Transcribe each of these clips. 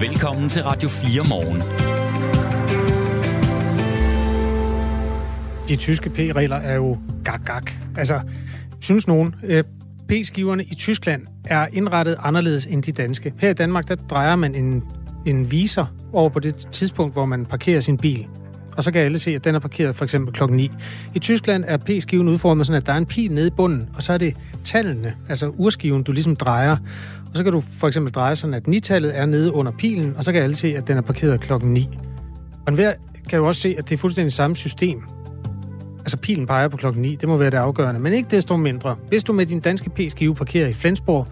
Velkommen til Radio 4 morgen. De tyske P-regler er jo gak-gak. Altså, synes nogen, øh, P-skiverne i Tyskland er indrettet anderledes end de danske. Her i Danmark, der drejer man en, en viser over på det tidspunkt, hvor man parkerer sin bil. Og så kan alle se, at den er parkeret for eksempel klokken 9. I Tyskland er P-skiven udformet sådan, at der er en pil nede i bunden, og så er det tallene, altså urskiven, du ligesom drejer. Og så kan du for eksempel dreje sådan, at 9-tallet er nede under pilen, og så kan alle se, at den er parkeret klokken 9. Og enhver kan jo også se, at det er fuldstændig samme system. Altså pilen peger på klokken 9, det må være det afgørende. Men ikke desto mindre. Hvis du med din danske P-skive parkerer i Flensborg,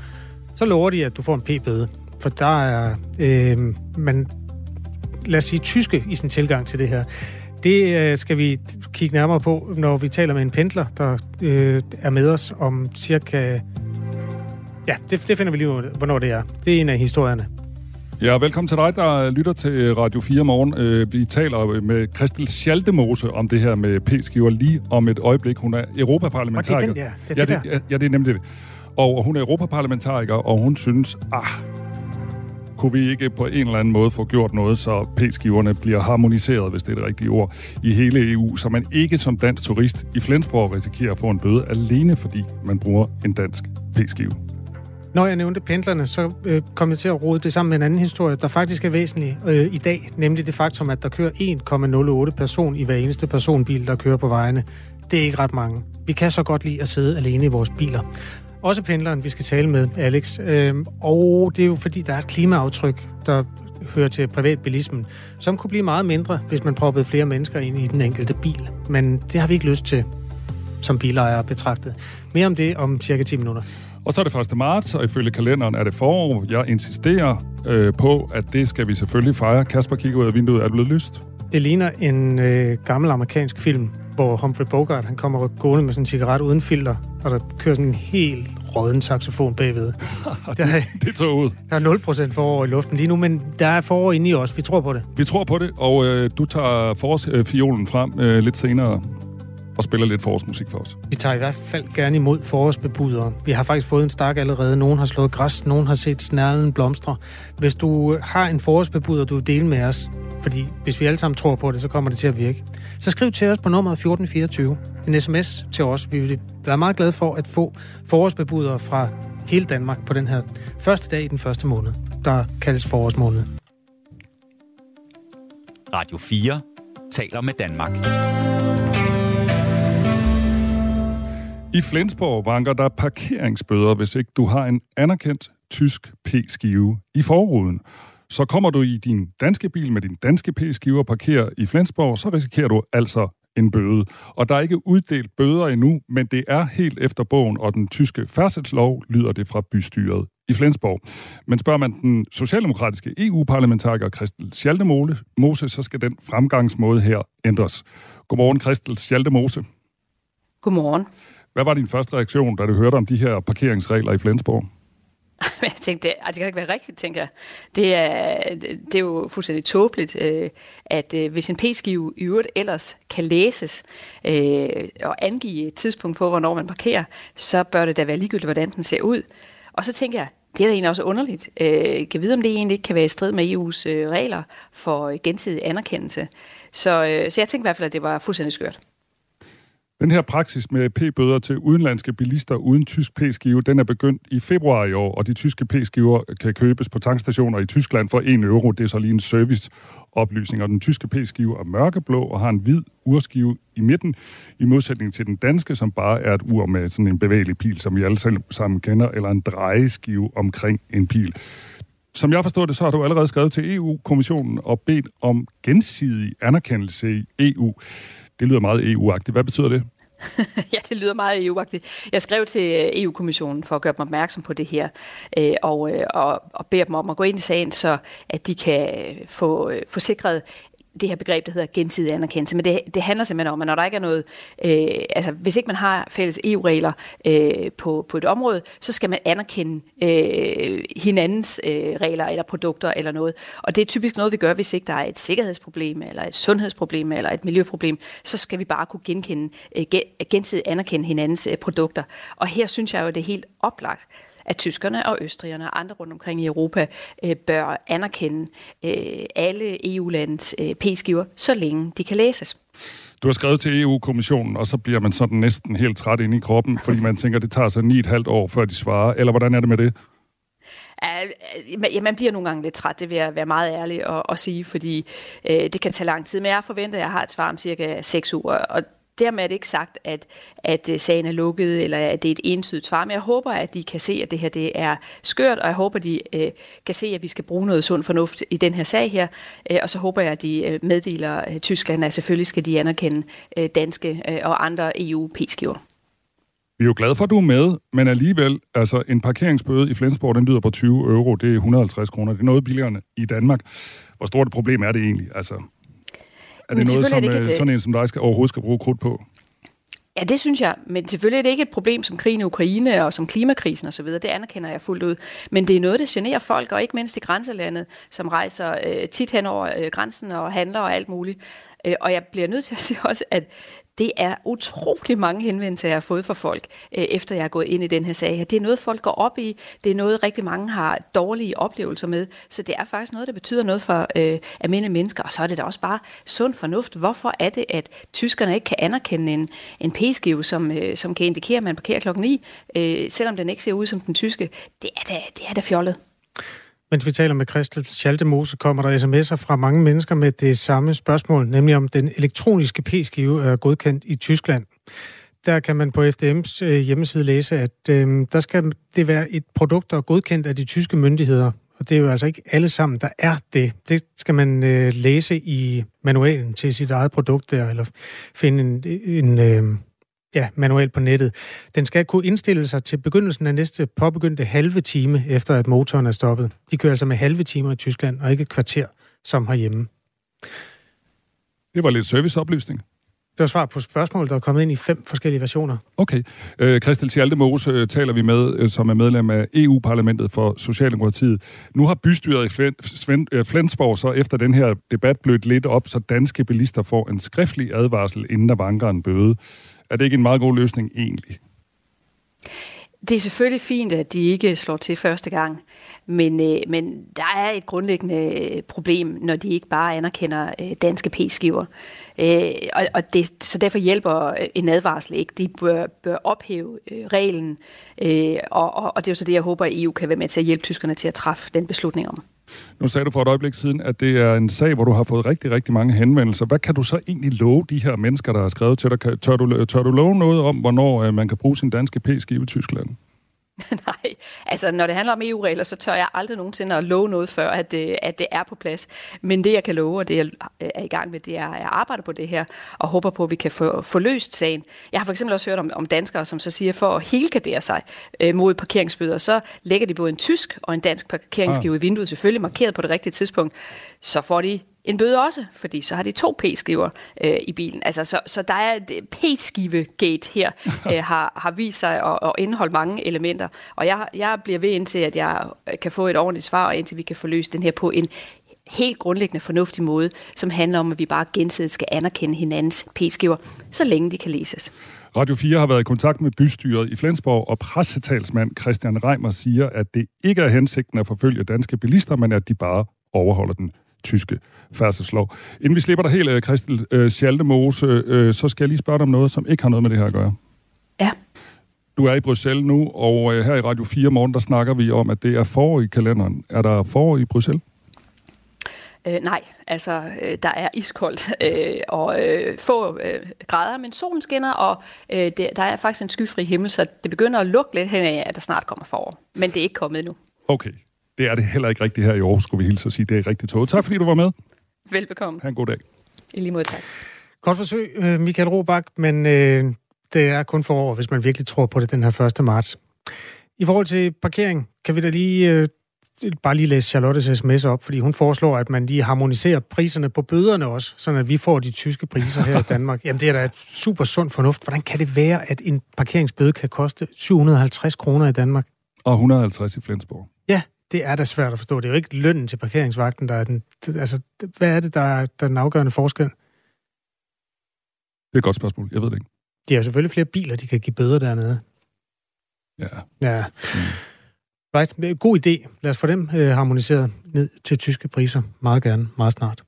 så lover de, at du får en P-bøde. For der er, øh, man, lad os sige, tyske i sin tilgang til det her. Det øh, skal vi kigge nærmere på, når vi taler med en pendler, der øh, er med os om cirka... Ja, det, det finder vi lige ud af, hvornår det er. Det er en af historierne. Ja, velkommen til dig, der lytter til Radio 4 morgen. Øh, vi taler med Christel Schaldemose om det her med P-skiver lige om et øjeblik. Hun er europaparlamentariker. Og det er den der. Det er ja, det det, der. ja, det er nemlig det. Og hun er europaparlamentariker, og hun synes, ah, kunne vi ikke på en eller anden måde få gjort noget, så P-skiverne bliver harmoniseret, hvis det er det rigtige ord, i hele EU, så man ikke som dansk turist i Flensborg risikerer at få en bøde alene, fordi man bruger en dansk P-skive. Når jeg nævnte pendlerne, så øh, kom jeg til at rode det sammen med en anden historie, der faktisk er væsentlig øh, i dag, nemlig det faktum, at der kører 1,08 person i hver eneste personbil, der kører på vejene. Det er ikke ret mange. Vi kan så godt lide at sidde alene i vores biler. Også pendleren, vi skal tale med, Alex. Øh, og det er jo fordi, der er et klimaaftryk, der hører til privatbilismen, som kunne blive meget mindre, hvis man proppede flere mennesker ind i den enkelte bil. Men det har vi ikke lyst til, som bilejere betragtet. Mere om det om cirka 10 minutter. Og så er det 1. marts, og ifølge kalenderen er det forår. Jeg insisterer øh, på, at det skal vi selvfølgelig fejre. Kasper kigger ud af vinduet. Er det blevet lyst? Det ligner en øh, gammel amerikansk film, hvor Humphrey Bogart han kommer gående med sådan en cigaret uden filter, og der kører sådan en helt råden saxofon bagved. der, er, det tog ud. Der er 0% forår i luften lige nu, men der er forår inde i os. Vi tror på det. Vi tror på det, og øh, du tager forårsfiolen frem øh, lidt senere og spiller lidt forårsmusik for os. Vi tager i hvert fald gerne imod forårsbebudere. Vi har faktisk fået en stak allerede. Nogen har slået græs, nogen har set snærlen blomstre. Hvis du har en forårsbebuder, du vil dele med os, fordi hvis vi alle sammen tror på det, så kommer det til at virke. Så skriv til os på nummeret 1424. En sms til os. Vi vil være meget glade for at få forårsbebudere fra hele Danmark på den her første dag i den første måned, der kaldes forårsmåned. Radio 4 taler med Danmark. I Flensborg vanker der parkeringsbøder, hvis ikke du har en anerkendt tysk P-skive i forruden. Så kommer du i din danske bil med din danske P-skive og parkerer i Flensborg, så risikerer du altså en bøde. Og der er ikke uddelt bøder endnu, men det er helt efter bogen, og den tyske færdselslov lyder det fra bystyret i Flensborg. Men spørger man den socialdemokratiske EU-parlamentariker Christel Schaldemose, så skal den fremgangsmåde her ændres. Godmorgen, Christel Schaldemose. Godmorgen. Hvad var din første reaktion, da du hørte om de her parkeringsregler i Flensborg? Jeg tænkte, det, det kan ikke være rigtigt, tænker jeg. Det er, det er jo fuldstændig tåbeligt, øh, at øh, hvis en p-skive i øvrigt ellers kan læses øh, og angive et tidspunkt på, hvornår man parkerer, så bør det da være ligegyldigt, hvordan den ser ud. Og så tænker jeg, det er da egentlig også underligt. Øh, kan vide, om det egentlig ikke kan være i strid med EU's øh, regler for gensidig anerkendelse. Så, øh, så jeg tænkte i hvert fald, at det var fuldstændig skørt. Den her praksis med p-bøder til udenlandske bilister uden tysk p-skive, den er begyndt i februar i år, og de tyske p-skiver kan købes på tankstationer i Tyskland for 1 euro. Det er så lige en serviceoplysning, og den tyske p-skive er mørkeblå og har en hvid urskive i midten, i modsætning til den danske, som bare er et ur med sådan en bevægelig pil, som vi alle sammen kender, eller en drejeskive omkring en pil. Som jeg forstår det, så har du allerede skrevet til EU-kommissionen og bedt om gensidig anerkendelse i EU. Det lyder meget EU-agtigt. Hvad betyder det? ja, det lyder meget EU-agtigt. Jeg skrev til øh, EU-kommissionen for at gøre dem opmærksom på det her, øh, og, øh, og, og beder dem om at gå ind i sagen, så at de kan få, få sikret det her begreb, der hedder gensidig anerkendelse. Men det, det handler simpelthen om, at når der ikke er noget, øh, altså hvis ikke man har fælles EU-regler øh, på, på et område, så skal man anerkende øh, hinandens øh, regler eller produkter eller noget. Og det er typisk noget, vi gør, hvis ikke der er et sikkerhedsproblem, eller et sundhedsproblem, eller et miljøproblem, så skal vi bare kunne genkende, øh, gensidigt anerkende hinandens øh, produkter. Og her synes jeg jo, at det er helt oplagt, at tyskerne og østrigerne og andre rundt omkring i Europa øh, bør anerkende øh, alle EU-landets øh, p-skiver, så længe de kan læses. Du har skrevet til EU-kommissionen, og så bliver man sådan næsten helt træt inde i kroppen, fordi man tænker, det tager så ni et halvt år, før de svarer. Eller hvordan er det med det? Ja, man bliver nogle gange lidt træt, det vil jeg være meget ærlig at, at sige, fordi øh, det kan tage lang tid. Men jeg forventer, at jeg har et svar om cirka 6 uger, og dermed er det ikke sagt, at, at øh, sagen er lukket, eller at det er et entydigt svar, men jeg håber, at de kan se, at det her det er skørt, og jeg håber, at de øh, kan se, at vi skal bruge noget sund fornuft i den her sag her, øh, og så håber jeg, at de øh, meddeler øh, Tyskland, at selvfølgelig skal de anerkende øh, danske øh, og andre EU-p-skiver. Vi er jo glade for, at du er med, men alligevel, altså en parkeringsbøde i Flensborg, den lyder på 20 euro, det er 150 kroner, det er noget billigere i Danmark. Hvor stort et problem er det egentlig? Altså, er det noget, som det øh, sådan en som dig skal, overhovedet skal bruge krudt på? Ja, det synes jeg. Men selvfølgelig er det ikke et problem som krigen i Ukraine og som klimakrisen osv. Det anerkender jeg fuldt ud. Men det er noget, der generer folk, og ikke mindst i grænselandet, som rejser øh, tit hen over øh, grænsen og handler og alt muligt. Øh, og jeg bliver nødt til at sige også, at det er utrolig mange henvendelser, jeg har fået fra folk, øh, efter jeg er gået ind i den her sag. Det er noget, folk går op i. Det er noget, rigtig mange har dårlige oplevelser med. Så det er faktisk noget, der betyder noget for øh, almindelige mennesker. Og så er det da også bare sund fornuft. Hvorfor er det, at tyskerne ikke kan anerkende en, en p-skive, som, øh, som kan indikere, at man parkerer klokken 9, øh, selvom den ikke ser ud som den tyske? Det er da, det er da fjollet. Mens vi taler med Christel Schaldemose, kommer der sms'er fra mange mennesker med det samme spørgsmål, nemlig om den elektroniske p-skive er godkendt i Tyskland. Der kan man på FDM's øh, hjemmeside læse, at øh, der skal det være et produkt, der er godkendt af de tyske myndigheder. Og det er jo altså ikke alle sammen, der er det. Det skal man øh, læse i manualen til sit eget produkt der, eller finde en, en, øh, ja, manuelt på nettet. Den skal kunne indstille sig til begyndelsen af næste påbegyndte halve time, efter at motoren er stoppet. De kører altså med halve timer i Tyskland, og ikke et kvarter, som herhjemme. Det var lidt serviceoplysning. Det var svar på spørgsmål, der er kommet ind i fem forskellige versioner. Okay. Øh, Christel Schaldemose øh, taler vi med, øh, som er medlem af EU-parlamentet for Socialdemokratiet. Nu har bystyret i øh, Flensborg så efter den her debat blødt lidt op, så danske bilister får en skriftlig advarsel, inden der vanker en bøde. Er det ikke en meget god løsning egentlig? Det er selvfølgelig fint, at de ikke slår til første gang, men, øh, men der er et grundlæggende øh, problem, når de ikke bare anerkender øh, danske p-skiver. Øh, og, og det, så derfor hjælper øh, en advarsel ikke. De bør, bør ophæve øh, reglen, øh, og, og, og det er jo så det, jeg håber, at EU kan være med til at hjælpe tyskerne til at træffe den beslutning om. Nu sagde du for et øjeblik siden, at det er en sag, hvor du har fået rigtig, rigtig mange henvendelser. Hvad kan du så egentlig love de her mennesker, der har skrevet til dig? Tør du, tør du love noget om, hvornår øh, man kan bruge sin danske p-skib i Tyskland? Nej, altså når det handler om EU-regler, så tør jeg aldrig nogensinde at love noget før, at det, at det er på plads. Men det jeg kan love, og det jeg er i gang med, det er, at jeg arbejder på det her, og håber på, at vi kan få, få løst sagen. Jeg har for eksempel også hørt om, om danskere, som så siger, for at helgardere sig øh, mod parkeringsbøder, så lægger de både en tysk og en dansk parkeringsskive ah. i vinduet, selvfølgelig markeret på det rigtige tidspunkt. Så får de en bøde også, fordi så har de to p-skiver øh, i bilen. Altså, så, så der er p-skive-gate her, øh, har, har vist sig at, at indeholde mange elementer. Og jeg, jeg bliver ved indtil, at jeg kan få et ordentligt svar, og indtil vi kan få løst den her på en helt grundlæggende fornuftig måde, som handler om, at vi bare gensidigt skal anerkende hinandens p-skiver, så længe de kan læses. Radio 4 har været i kontakt med bystyret i Flensborg, og pressetalsmand Christian Reimer siger, at det ikke er hensigten at forfølge danske bilister, men at de bare overholder den tyske færdselslov. Inden vi slipper dig helt, øh, Christel øh, Schaldemose, øh, så skal jeg lige spørge dig om noget, som ikke har noget med det her at gøre. Ja. Du er i Bruxelles nu, og øh, her i Radio 4 morgen, der snakker vi om, at det er forår i kalenderen. Er der forår i Bruxelles? Øh, nej, altså øh, der er iskoldt øh, og øh, få øh, grader, men solen skinner, og øh, det, der er faktisk en skyfri himmel, så det begynder at lugte lidt hen af, at der snart kommer forår. Men det er ikke kommet endnu. Okay, det er det heller ikke rigtigt her i Aarhus, skulle vi hilse at sige. Det er rigtigt tog. Tak fordi du var med. Velbekomme. Ha' en god dag. I lige måde, tak. Godt forsøg, øh, Michael Robach, men øh, det er kun for år, hvis man virkelig tror på det den her 1. marts. I forhold til parkering, kan vi da lige øh, bare lige læse Charlottes sms op, fordi hun foreslår, at man lige harmoniserer priserne på bøderne også, så at vi får de tyske priser her i Danmark. Jamen, det er da et super sund fornuft. Hvordan kan det være, at en parkeringsbøde kan koste 750 kroner i Danmark? Og 150 i Flensborg. Det er da svært at forstå. Det er jo ikke lønnen til parkeringsvagten, der er den... Altså, hvad er det, der er, der er den afgørende forskel? Det er et godt spørgsmål. Jeg ved det ikke. De har selvfølgelig flere biler, de kan give bøder dernede. Ja. Ja. Mm. Right. God idé. Lad os få dem øh, harmoniseret ned til tyske priser. Meget gerne. Meget snart.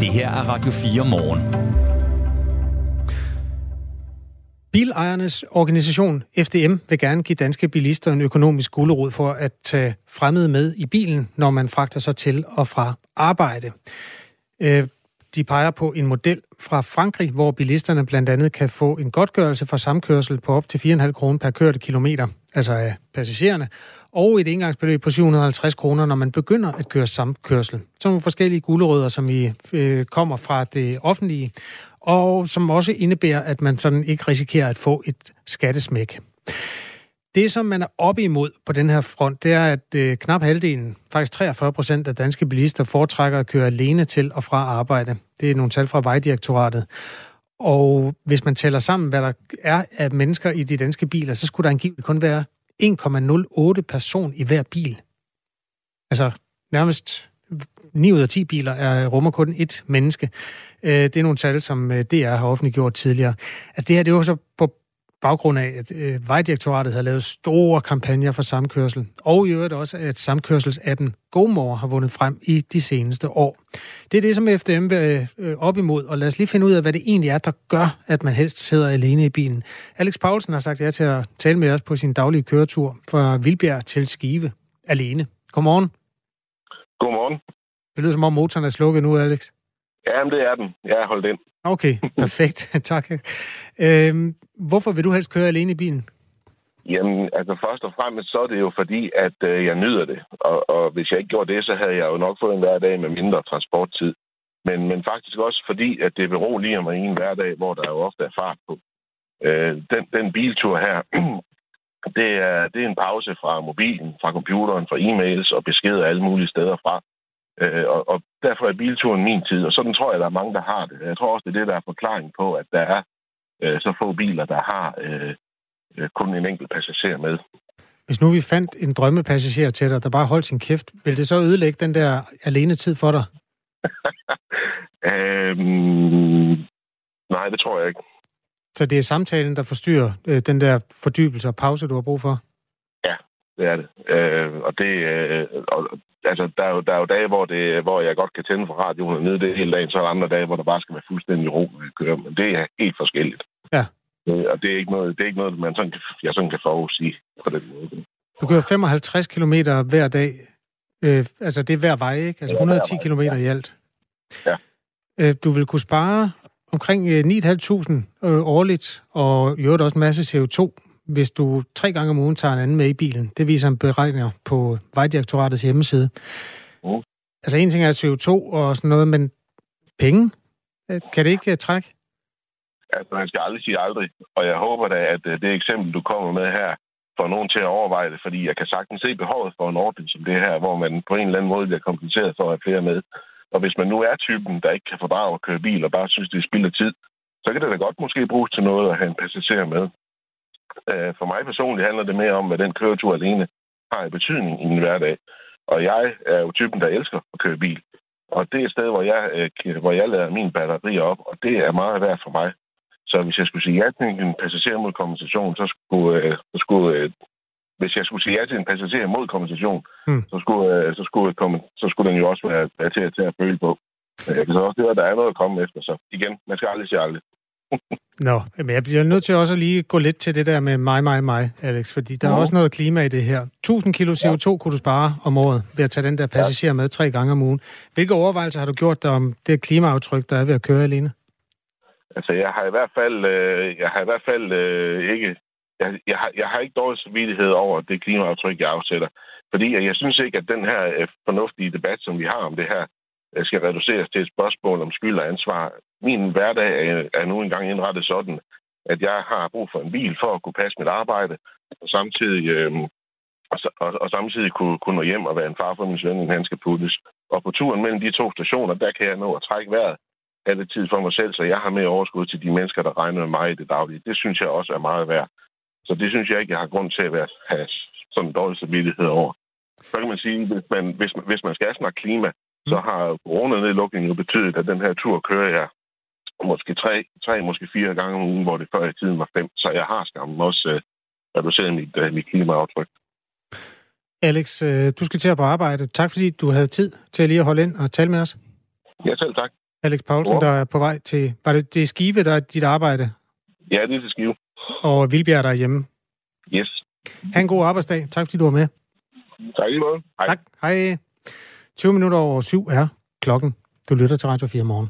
Det her er Radio 4 morgen. Bilejernes organisation FDM vil gerne give danske bilister en økonomisk gulerod for at tage fremmede med i bilen, når man fragter sig til og fra arbejde. Øh, de peger på en model fra Frankrig, hvor bilisterne blandt andet kan få en godtgørelse for samkørsel på op til 4,5 kroner per kørte kilometer, altså af passagererne, og et engangsbeløb på 750 kroner, når man begynder at køre samkørsel. Så nogle forskellige gulerødder, som I øh, kommer fra det offentlige, og som også indebærer, at man sådan ikke risikerer at få et skattesmæk. Det, som man er op imod på den her front, det er, at øh, knap halvdelen, faktisk 43 procent af danske bilister, foretrækker at køre alene til og fra arbejde. Det er nogle tal fra Vejdirektoratet. Og hvis man tæller sammen, hvad der er af mennesker i de danske biler, så skulle der angiveligt kun være 1,08 person i hver bil. Altså nærmest 9 ud af 10 biler er, rummer kun et menneske. Øh, det er nogle tal, som øh, DR har offentliggjort tidligere. Altså det her, det var så på baggrund af, at øh, Vejdirektoratet har lavet store kampagner for samkørsel, og i øvrigt også, at samkørselsappen GoMore har vundet frem i de seneste år. Det er det, som FDM vil øh, op imod, og lad os lige finde ud af, hvad det egentlig er, der gør, at man helst sidder alene i bilen. Alex Paulsen har sagt ja til at tale med os på sin daglige køretur fra Vilbjerg til Skive alene. Godmorgen. Godmorgen. Det lyder som om motoren er slukket nu, Alex. Jamen, det er den. Jeg er holdt ind. Okay, perfekt. tak. Øhm, hvorfor vil du helst køre alene i bilen? Jamen, altså først og fremmest, så er det jo fordi, at øh, jeg nyder det. Og, og hvis jeg ikke gjorde det, så havde jeg jo nok fået en hverdag med mindre transporttid. Men, men faktisk også fordi, at det beroliger mig i en hverdag, hvor der jo ofte er fart på. Øh, den, den biltur her, det er, det er en pause fra mobilen, fra computeren, fra e-mails og beskeder alle mulige steder fra. Øh, og, og derfor er bilturen min tid, og sådan tror jeg, der er mange, der har det. Jeg tror også, det er det, der er forklaring på, at der er øh, så få biler, der har øh, øh, kun en enkelt passager med. Hvis nu vi fandt en drømmepassager til dig, der bare holdt sin kæft, vil det så ødelægge den der alene tid for dig? øhm, nej, det tror jeg ikke. Så det er samtalen, der forstyrrer øh, den der fordybelse og pause, du har brug for? Ja, det er det. Øh, og det øh, og, altså, der er, jo, der er jo dage, hvor, det, hvor jeg godt kan tænde for radioen og nyde det hele dagen, så er der andre dage, hvor der bare skal være fuldstændig ro, når jeg kører. Men det er helt forskelligt. Ja. Øh, og det er ikke noget, det er ikke noget man sådan, jeg sådan kan forudsige på den måde. Du kører 55 km hver dag. Øh, altså, det er hver vej, ikke? Altså 110 km i alt. Ja. Øh, du vil kunne spare omkring 9.500 øh, årligt, og i øvrigt også en masse CO2 hvis du tre gange om ugen tager en anden med i bilen. Det viser en beregner på Vejdirektoratets hjemmeside. Mm. Altså en ting er CO2 og sådan noget, men penge, øh, kan det ikke uh, trække? Altså, man skal aldrig sige aldrig. Og jeg håber da, at uh, det eksempel, du kommer med her, får nogen til at overveje det, fordi jeg kan sagtens se behovet for en ordning som det her, hvor man på en eller anden måde bliver kompenseret for at have flere med. Og hvis man nu er typen, der ikke kan fordrage at køre bil og bare synes, det er spild af tid, så kan det da godt måske bruges til noget at have en passager med. Øh, for mig personligt handler det mere om, hvad den køretur alene har i betydning i min hverdag. Og jeg er jo typen, der elsker at køre bil. Og det er et sted, hvor jeg, øh, hvor jeg lader min batterier op, og det er meget værd for mig. Så hvis jeg skulle sige ja til en passager mod kompensation, så skulle, øh, så skulle hvis jeg skulle sige ja til en passager mod kompensation, mm. så, skulle, så, skulle, så skulle den jo også være, være til, til at føle på. Jeg kan så også høre, at der er noget at komme efter. Så igen, man skal aldrig sige aldrig. Nå, men jeg bliver nødt til også lige gå lidt til det der med mig, mig, mig, Alex, fordi der ja. er også noget klima i det her. 1000 kilo CO2 ja. kunne du spare om året ved at tage den der passager med tre gange om ugen. Hvilke overvejelser har du gjort dig om det klimaaftryk, der er ved at køre alene? Altså, jeg har i hvert fald, øh, jeg har i hvert fald øh, ikke, jeg, jeg, har, jeg har ikke dårlig samvittighed over det klimaaftryk, jeg afsætter. Fordi jeg synes ikke, at den her øh, fornuftige debat, som vi har om det her, Øh, skal reduceres til et spørgsmål om skyld og ansvar min hverdag er, nu engang indrettet sådan, at jeg har brug for en bil for at kunne passe mit arbejde, og samtidig, øh, og, og, og samtidig kunne, kunne nå hjem og være en far for min søn, en han skal puttes. Og på turen mellem de to stationer, der kan jeg nå at trække vejret alle tid for mig selv, så jeg har mere overskud til de mennesker, der regner med mig i det daglige. Det synes jeg også er meget værd. Så det synes jeg ikke, jeg har grund til at være, have sådan en dårlig samvittighed over. Så kan man sige, hvis man, hvis, man, hvis man skal snakke klima, så har coronanedlukningen jo betydet, at den her tur kører jeg måske tre, tre, måske fire gange om ugen, hvor det før i tiden var fem. Så jeg har skam også uh, reduceret mit, uh, mit klimaaftryk. Alex, øh, du skal til at på arbejde. Tak fordi du havde tid til lige at holde ind og tale med os. Ja, selv tak. Alex Poulsen, Hvor? der er på vej til... Var det, det er Skive, der er dit arbejde, Ja, det er til skive. og Vilbjerg, der er hjemme. Yes. Ha' en god arbejdsdag. Tak fordi du var med. Tak i måde. Hej. Tak. Hej. 20 minutter over syv er klokken. Du lytter til Radio 4 morgen.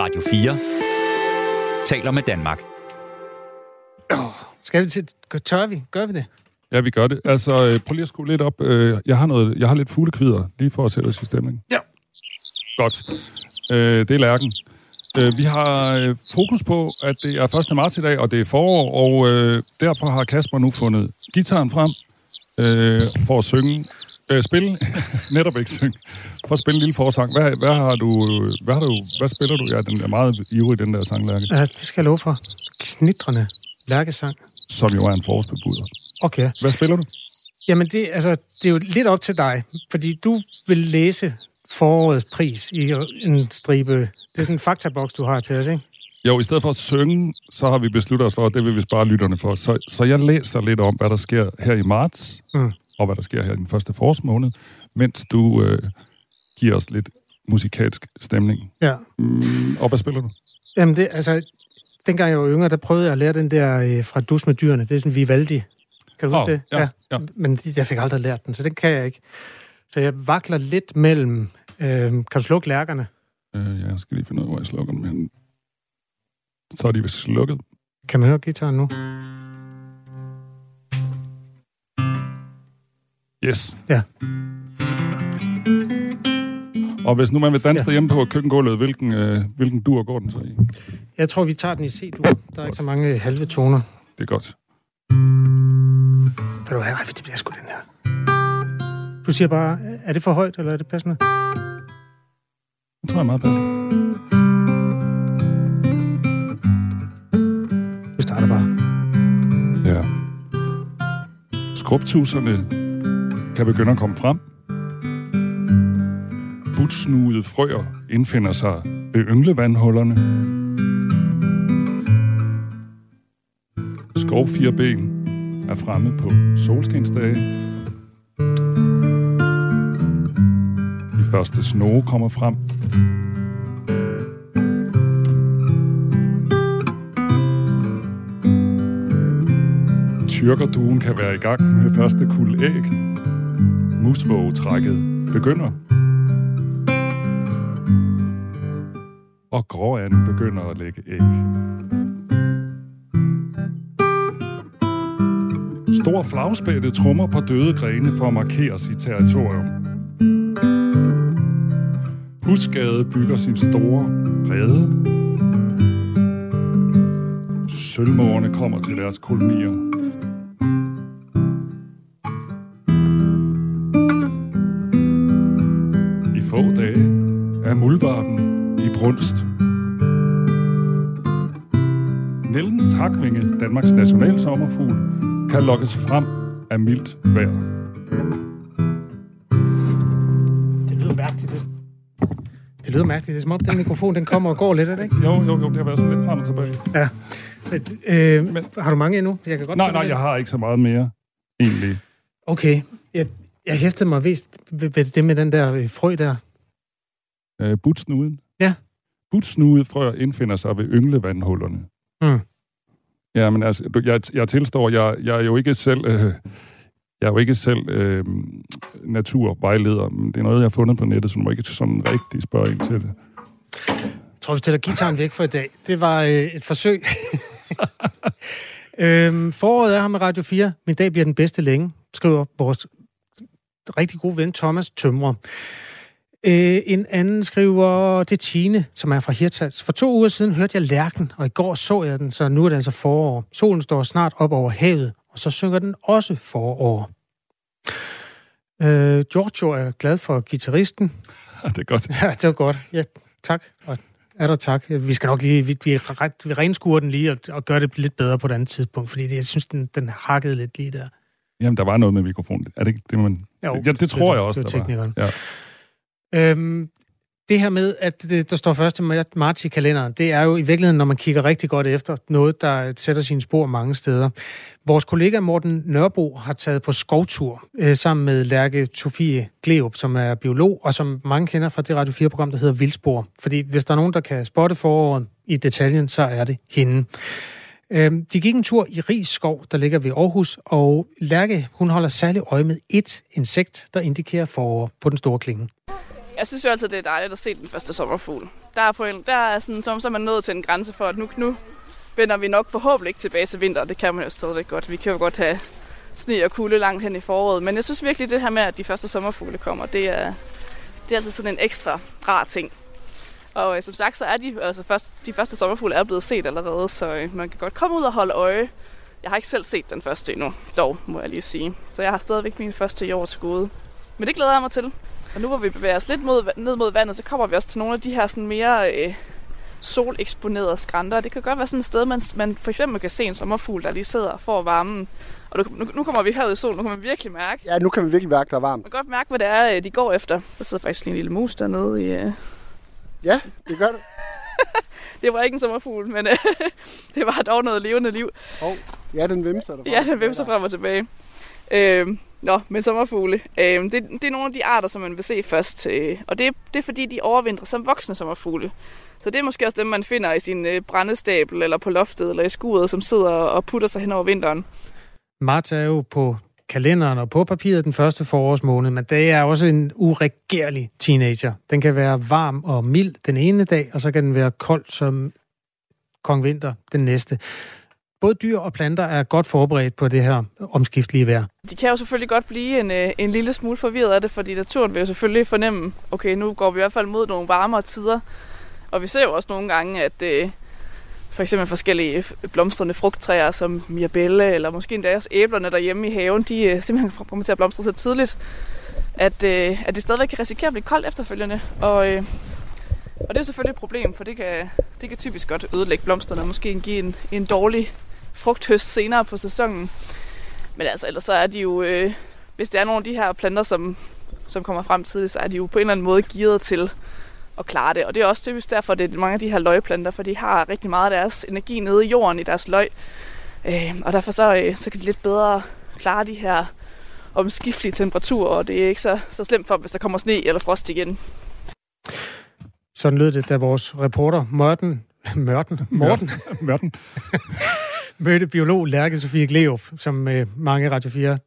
Radio 4 taler med Danmark. Skal vi til... Tør vi? Gør vi det? Ja, vi gør det. Altså, øh, prøv lige at skrue lidt op. Øh, Jeg har, noget, jeg har lidt fuglekvider, lige for at sætte os i stemning. Ja. Godt. Øh, Det er lærken. Vi har fokus på, at det er 1. marts i dag, og det er forår, og derfor har Kasper nu fundet gitaren frem for at synge. Øh, spille, netop ikke synge, for at spille en lille forsang. Hvad, hvad, har du, hvad, har du, hvad spiller du? Ja, den er meget ivrig, den der sanglærke, Ja, det skal jeg love for. Knitrende lærkesang. som jo er en forårsbebuder. Okay. Hvad spiller du? Jamen, det, altså, det er jo lidt op til dig, fordi du vil læse forårets pris i en stribe. Det er sådan en faktaboks, du har til os, ikke? Jo, i stedet for at synge, så har vi besluttet os for, at det vil vi spare lytterne for. Så, så jeg læser lidt om, hvad der sker her i marts, Mm. Og hvad der sker her i den første forårsmåned, mens du øh, giver os lidt musikalsk stemning. Ja. Mm, og hvad spiller du? Jamen, det, altså, dengang jeg var yngre, der prøvede jeg at lære den der øh, fra Dus med dyrene. Det er sådan Vivaldi. Kan du huske Åh, det? ja, ja. Men jeg fik aldrig lært den, så den kan jeg ikke. Så jeg vakler lidt mellem... Øh, kan du slukke lærkerne? Øh, jeg skal lige finde ud af, hvor jeg slukker dem hen. Så er de vist slukket. Kan man høre gitaren nu? Yes. Ja. Og hvis nu man vil danse Ja. derhjemme på køkkengulvet, hvilken, øh, hvilken dur går den så i? Jeg tror, vi tager den i C-dur. Der er ikke så mange øh, halve toner. Det er godt. Ved du hvad? Nej, det bliver sgu den her. Du siger bare, er det for højt, eller er det passende? Det tror jeg er meget passende. Du starter bare. Ja. Skrubtuserne kan begynde at komme frem. Butsnudede frøer indfinder sig ved ynglevandhullerne. Skovfirben er fremme på solskinsdage. De første snoge kommer frem. Tyrkerduen kan være i gang med første kul æg. Musvågetrækket begynder. Og gråanden begynder at lægge æg. Stor flagspætte trummer på døde grene for at markere sit territorium. Husgade bygger sin store rede. Sølvmårene kommer til deres kolonier. Nationalsommerfugl, kan lokkes frem af mildt vejr. Det lyder mærkeligt. Det, det lyder mærkeligt. Det er som om, den mikrofon, den kommer og går lidt, er det ikke? Jo, jo, jo, det har været sådan lidt frem og tilbage. Ja. Øh, Men, har du mange endnu? Jeg kan godt Nej, nej, jeg har ikke så meget mere, egentlig. Okay. Jeg, jeg hæftede mig vist ved, ved det med den der øh, frø der. Øh, butsnuden. Ja. Butsnudefrøer indfinder sig ved ynglevandhullerne. Mm. Ja, men altså, jeg, jeg tilstår, jeg, jeg er jo ikke selv... Øh, jeg er jo ikke selv øh, naturvejleder, men det er noget, jeg har fundet på nettet, så du må ikke sådan rigtig spørge ind til det. Jeg tror, vi stiller gitaren væk for i dag. Det var øh, et forsøg. øhm, foråret er her med Radio 4. Min dag bliver den bedste længe, skriver vores rigtig gode ven Thomas Tømrer. Øh, en anden skriver, det er Tine, som er fra Hirtals. For to uger siden hørte jeg lærken, og i går så jeg den, så nu er det altså forår. Solen står snart op over havet, og så synger den også forår. Øh, Giorgio er glad for gitarristen. det er godt. Ja, det var godt. Ja, tak. Og er der tak. Vi skal nok lige, vi, vi, ret, vi renskurer den lige og, og gøre det lidt bedre på et andet tidspunkt, fordi det, jeg synes, den, den hakkede lidt lige der. Jamen, der var noget med mikrofonen. Er det ikke det, man... Jo, ja, det tror det- jeg også, det der var teknikeren. Ja. Øhm, det her med, at det, der står 1. marts i kalenderen, det er jo i virkeligheden, når man kigger rigtig godt efter, noget, der sætter sine spor mange steder. Vores kollega Morten Nørbo har taget på skovtur øh, sammen med Lærke Sofie Gleup, som er biolog, og som mange kender fra det Radio 4-program, der hedder Vildspor. Fordi hvis der er nogen, der kan spotte foråret i detaljen, så er det hende. Øh, de gik en tur i Ries skov, der ligger ved Aarhus, og Lærke, hun holder særlig øje med et insekt, der indikerer forår på den store klinge. Jeg synes jo altid, det er dejligt at se den første sommerfugl. Der er, på en, der er sådan, som, så er man nået til en grænse for, at nu, nu vender vi nok forhåbentlig ikke tilbage til vinter. Det kan man jo stadigvæk godt. Vi kan jo godt have sne og kulde langt hen i foråret. Men jeg synes virkelig, det her med, at de første sommerfugle kommer, det er, det er altid sådan en ekstra rar ting. Og øh, som sagt, så er de, altså først, de første sommerfugle er blevet set allerede, så øh, man kan godt komme ud og holde øje. Jeg har ikke selv set den første endnu, dog, må jeg lige sige. Så jeg har stadigvæk min første i år til gode. Men det glæder jeg mig til. Og nu hvor vi bevæger os lidt mod, ned mod vandet, så kommer vi også til nogle af de her sådan mere øh, soleksponerede skrænter. Det kan godt være sådan et sted, man, man for eksempel kan se en sommerfugl, der lige sidder og får varmen. Og nu, nu kommer vi herud i solen, nu kan man virkelig mærke. Ja, nu kan man virkelig mærke, der er varmt. Man kan godt mærke, hvad det er, øh, de går efter. Der sidder faktisk en lille mus dernede i... Øh... Ja, det gør det. det var ikke en sommerfugl, men øh, det var dog noget levende liv. Oh, ja, den vimser der. Ja, den vimser frem og tilbage. Øh, Nå, men sommerfugle. Øh, det, det er nogle af de arter, som man vil se først. Øh, og det, det er fordi, de overvintrer som voksne sommerfugle. Så det er måske også dem, man finder i sin øh, brændestabel, eller på loftet, eller i skuret, som sidder og putter sig hen over vinteren. Marta er jo på kalenderen og på papiret den første forårsmåned, men det er også en uregerlig teenager. Den kan være varm og mild den ene dag, og så kan den være kold som kong vinter den næste både dyr og planter er godt forberedt på det her omskiftelige vejr. De kan jo selvfølgelig godt blive en, øh, en lille smule forvirret af det, fordi naturen vil jo selvfølgelig fornemme, okay, nu går vi i hvert fald mod nogle varmere tider. Og vi ser jo også nogle gange, at øh, for eksempel forskellige blomstrende frugttræer som mirabelle, eller måske endda også æblerne derhjemme i haven, de øh, simpelthen kommer til at blomstre så tidligt, at, øh, at det stadigvæk kan risikere at blive koldt efterfølgende. Og, øh, og det er jo selvfølgelig et problem, for det kan, det kan typisk godt ødelægge blomsterne, og måske give en, en dårlig frugthøst senere på sæsonen. Men altså, ellers så er de jo, øh, hvis det er nogle af de her planter, som, som kommer frem tidligt, så er de jo på en eller anden måde gearet til at klare det. Og det er også typisk derfor, at det er mange af de her løgplanter, for de har rigtig meget af deres energi nede i jorden i deres løg. Øh, og derfor så, øh, så kan de lidt bedre klare de her omskiftelige temperaturer, og det er ikke så, så slemt for, hvis der kommer sne eller frost igen. Sådan lød det, da vores reporter Morten, Mørten, Morten, Mørten. mødte biolog Lærke Sofie Gleup, som øh, mange Radio 4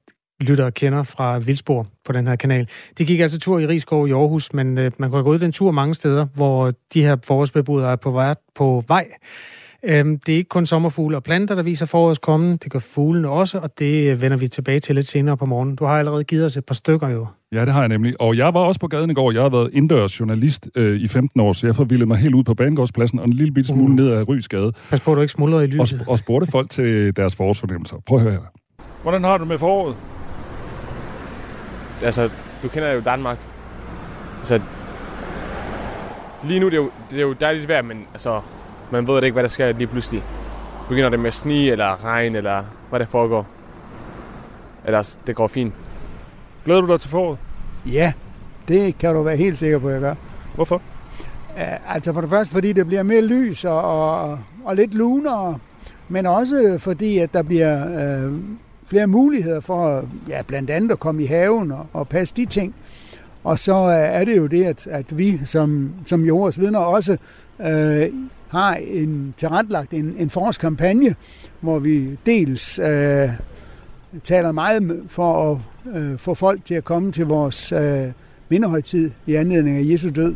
lyttere kender fra Vildspor på den her kanal. De gik altså tur i Rigskov i Aarhus, men øh, man kunne have gået den tur mange steder, hvor de her forårsbeboere er på vej. På vej. Øhm, det er ikke kun sommerfugle og planter, der viser forårets komme. Det gør fuglene også, og det vender vi tilbage til lidt senere på morgen. Du har allerede givet os et par stykker jo. Ja, det har jeg nemlig. Og jeg var også på gaden i går. Jeg har været indendørs journalist øh, i 15 år, så jeg forvildede mig helt ud på Banegårdspladsen og en lille bitte smule uh. ned ad Rysgade. Pas på, at du ikke smuldrer i lyset. Og, og spurgte folk til deres forårsfornemmelser. Prøv at høre her. Hvordan har du med foråret? Altså, du kender jo Danmark. Altså, lige nu det er jo, det er jo dejligt vejr, men altså, man ved ikke, hvad der sker lige pludselig. Begynder det med sne eller regn, eller hvad der foregår. Ellers, det går fint. Glæder du dig til foråret? Ja, det kan du være helt sikker på, at jeg gør. Hvorfor? Altså for det første, fordi det bliver mere lys og, og, og lidt lunere, men også fordi, at der bliver uh, flere muligheder for ja, blandt andet at komme i haven og, og passe de ting. Og så uh, er det jo det, at, at vi som, som jordens vidner også uh, har en tilrettelagt en, en forårskampagne, hvor vi dels uh, taler meget for at uh, få folk til at komme til vores uh, mindehøjtid i anledning af Jesu død.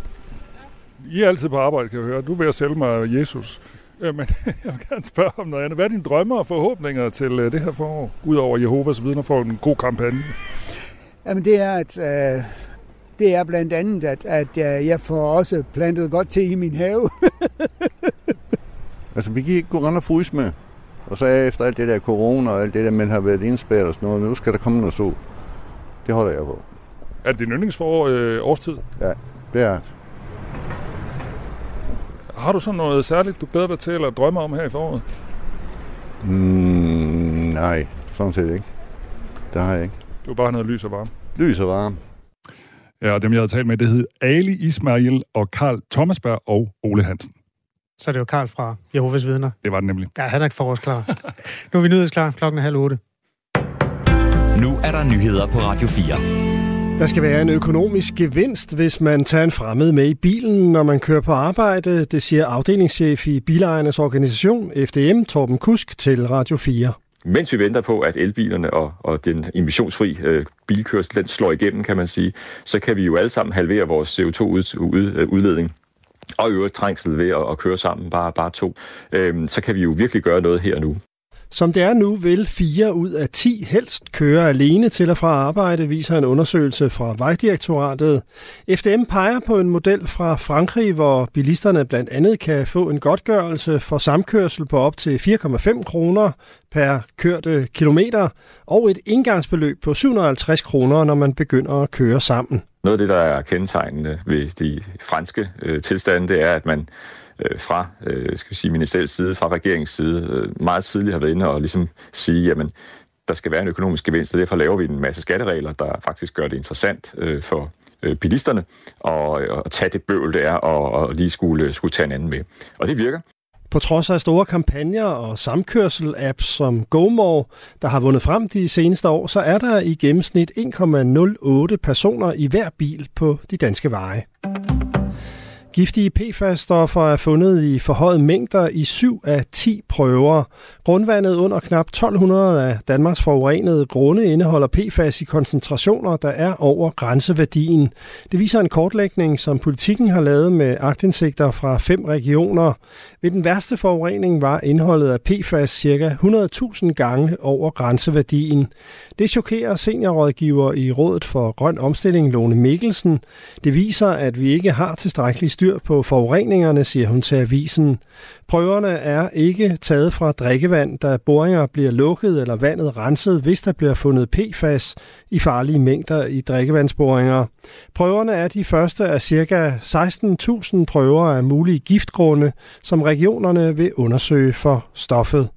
I er altid på arbejde, kan jeg høre. Du vil sælge mig Jesus. Men jeg vil gerne spørge om noget andet. Hvad er dine drømmer og forhåbninger til det her forår, udover Jehovas vidner for en god kampagne? Jamen det er, at uh, det er blandt andet, at, at uh, jeg får også plantet godt til i min have. altså, vi kan ikke gå rundt og fryse med. Og så efter alt det der corona og alt det der, man har været indspærret og sådan noget, nu skal der komme noget sol. Det holder jeg på. Er det din yndlingsforår øh, årstid? Ja, det er det. Har du så noget særligt, du glæder dig til eller drømmer om her i foråret? Mm, nej, sådan set ikke. Det har jeg ikke. Du er bare noget lys og varme? Lys og varme. Ja, og dem, jeg havde talt med, det hed Ali Ismail og Karl Thomasberg og Ole Hansen. Så er det jo Karl fra Jehovas vidner. Det var det nemlig. Ja, han er ikke forårsklar. nu er vi nyhedsklar. Klokken er halv otte. Nu er der nyheder på Radio 4. Der skal være en økonomisk gevinst, hvis man tager en fremmed med i bilen, når man kører på arbejde. Det siger afdelingschef i Bilejernes organisation, FDM, Torben Kusk, til Radio 4. Mens vi venter på, at elbilerne og, og den emissionsfri øh, bilkørsel den slår igennem, kan man sige, så kan vi jo alle sammen halvere vores CO2-udledning og i øvrigt trængsel ved at, at køre sammen, bare, bare to, øhm, så kan vi jo virkelig gøre noget her nu. Som det er nu, vil 4 ud af 10 helst køre alene til og fra arbejde, viser en undersøgelse fra Vejdirektoratet. FDM peger på en model fra Frankrig, hvor bilisterne blandt andet kan få en godtgørelse for samkørsel på op til 4,5 kroner per kørte kilometer og et indgangsbeløb på 750 kroner, når man begynder at køre sammen. Noget af det, der er kendetegnende ved de franske øh, tilstande, det er, at man øh, fra øh, skal vi sige, ministeriets side, fra regeringens side, øh, meget tidligt har været inde og ligesom sige, jamen, der skal være en økonomisk gevinst, og derfor laver vi en masse skatteregler, der faktisk gør det interessant øh, for øh, bilisterne og, at tage det bøvl, det er, og, og lige skulle, skulle tage en anden med. Og det virker. På trods af store kampagner og samkørsel-apps som GoMore, der har vundet frem de seneste år, så er der i gennemsnit 1,08 personer i hver bil på de danske veje. Giftige PFAS-stoffer er fundet i forhøjet mængder i 7 af 10 prøver. Grundvandet under knap 1200 af Danmarks forurenede grunde indeholder PFAS i koncentrationer, der er over grænseværdien. Det viser en kortlægning, som politikken har lavet med agtindsigter fra fem regioner. Ved den værste forurening var indholdet af PFAS ca. 100.000 gange over grænseværdien. Det chokerer seniorrådgiver i Rådet for Grøn Omstilling, Lone Mikkelsen. Det viser, at vi ikke har tilstrækkelig styr på forureningerne, siger hun til avisen. Prøverne er ikke taget fra drikkevand, da boringer bliver lukket eller vandet renset, hvis der bliver fundet PFAS i farlige mængder i drikkevandsboringer. Prøverne er de første af ca. 16.000 prøver af mulige giftgrunde, som regionerne vil undersøge for stoffet.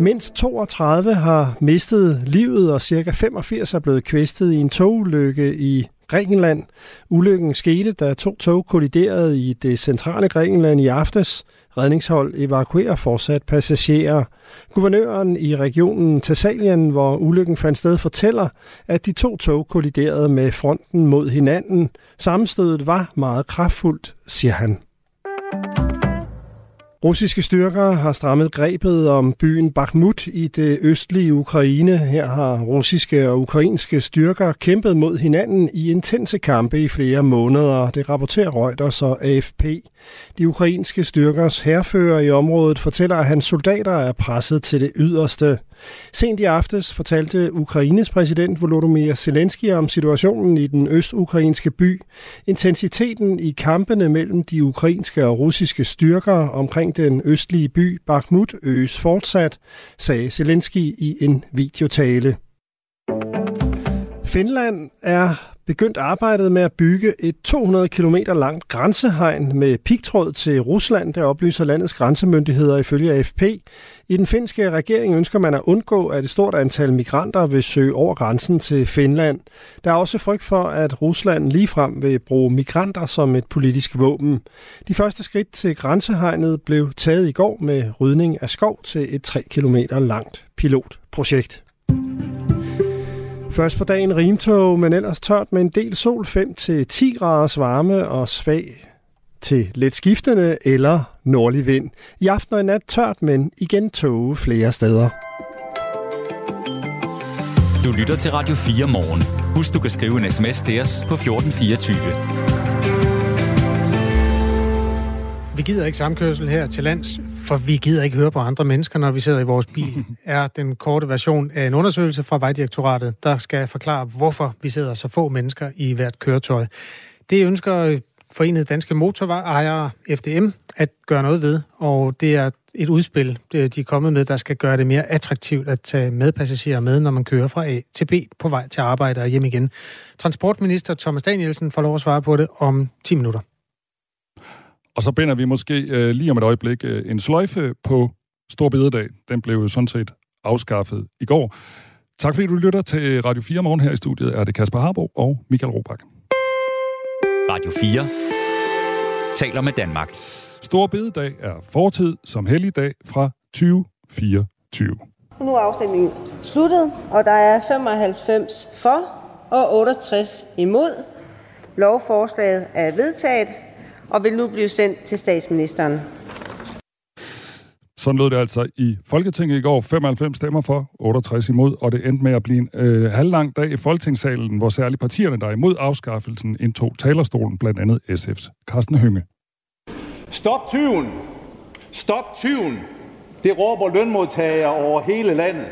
Mindst 32 har mistet livet, og ca. 85 er blevet kvæstet i en togulykke i Grækenland. Ulykken skete, da to tog kolliderede i det centrale Grækenland i aftes. Redningshold evakuerer fortsat passagerer. Guvernøren i regionen Thessalien, hvor ulykken fandt sted, fortæller, at de to tog kolliderede med fronten mod hinanden. Sammenstødet var meget kraftfuldt, siger han. Russiske styrker har strammet grebet om byen Bakhmut i det østlige Ukraine. Her har russiske og ukrainske styrker kæmpet mod hinanden i intense kampe i flere måneder. Det rapporterer Reuters og AFP. De ukrainske styrkers herfører i området fortæller, at hans soldater er presset til det yderste. Sent i aftes fortalte Ukraines præsident Volodymyr Zelensky om situationen i den østukrainske by. Intensiteten i kampene mellem de ukrainske og russiske styrker omkring den østlige by Bakhmut øges fortsat, sagde Zelensky i en videotale. Finland er begyndt arbejdet med at bygge et 200 km langt grænsehegn med pigtråd til Rusland, der oplyser landets grænsemyndigheder ifølge AFP. I den finske regering ønsker man at undgå, at et stort antal migranter vil søge over grænsen til Finland. Der er også frygt for, at Rusland ligefrem vil bruge migranter som et politisk våben. De første skridt til grænsehegnet blev taget i går med rydning af skov til et 3 km langt pilotprojekt. Først på dagen rimtog, men ellers tørt med en del sol 5-10 graders varme og svag til let skiftende eller nordlig vind. I aften og i nat tørt, men igen tåge flere steder. Du lytter til Radio 4 morgen. Husk, du kan skrive en sms til os på 1424. Vi gider ikke samkørsel her til lands, for vi gider ikke høre på andre mennesker, når vi sidder i vores bil, er den korte version af en undersøgelse fra Vejdirektoratet, der skal forklare, hvorfor vi sidder så få mennesker i hvert køretøj. Det ønsker Forenede Danske Motorvejere, FDM, at gøre noget ved, og det er et udspil, de er kommet med, der skal gøre det mere attraktivt at tage medpassagerer med, når man kører fra A til B på vej til arbejde og hjem igen. Transportminister Thomas Danielsen får lov at svare på det om 10 minutter. Og så binder vi måske øh, lige om et øjeblik øh, en sløjfe på Stor Bededag. Den blev jo sådan set afskaffet i går. Tak fordi du lytter til Radio 4 morgen her i studiet. Er det Kasper Harbo og Michael Robach. Radio 4 taler med Danmark. Stor bededag er fortid som helligdag fra 2024. Nu er afstemningen sluttet, og der er 95 for og 68 imod. Lovforslaget er vedtaget og vil nu blive sendt til statsministeren. Sådan lød det altså i Folketinget i går. 95 stemmer for, 68 imod, og det endte med at blive en øh, halvlang dag i Folketingssalen, hvor særligt partierne, der er imod afskaffelsen, indtog talerstolen, blandt andet SF's Carsten Hønge. Stop tyven! Stop tyven! Det råber lønmodtagere over hele landet.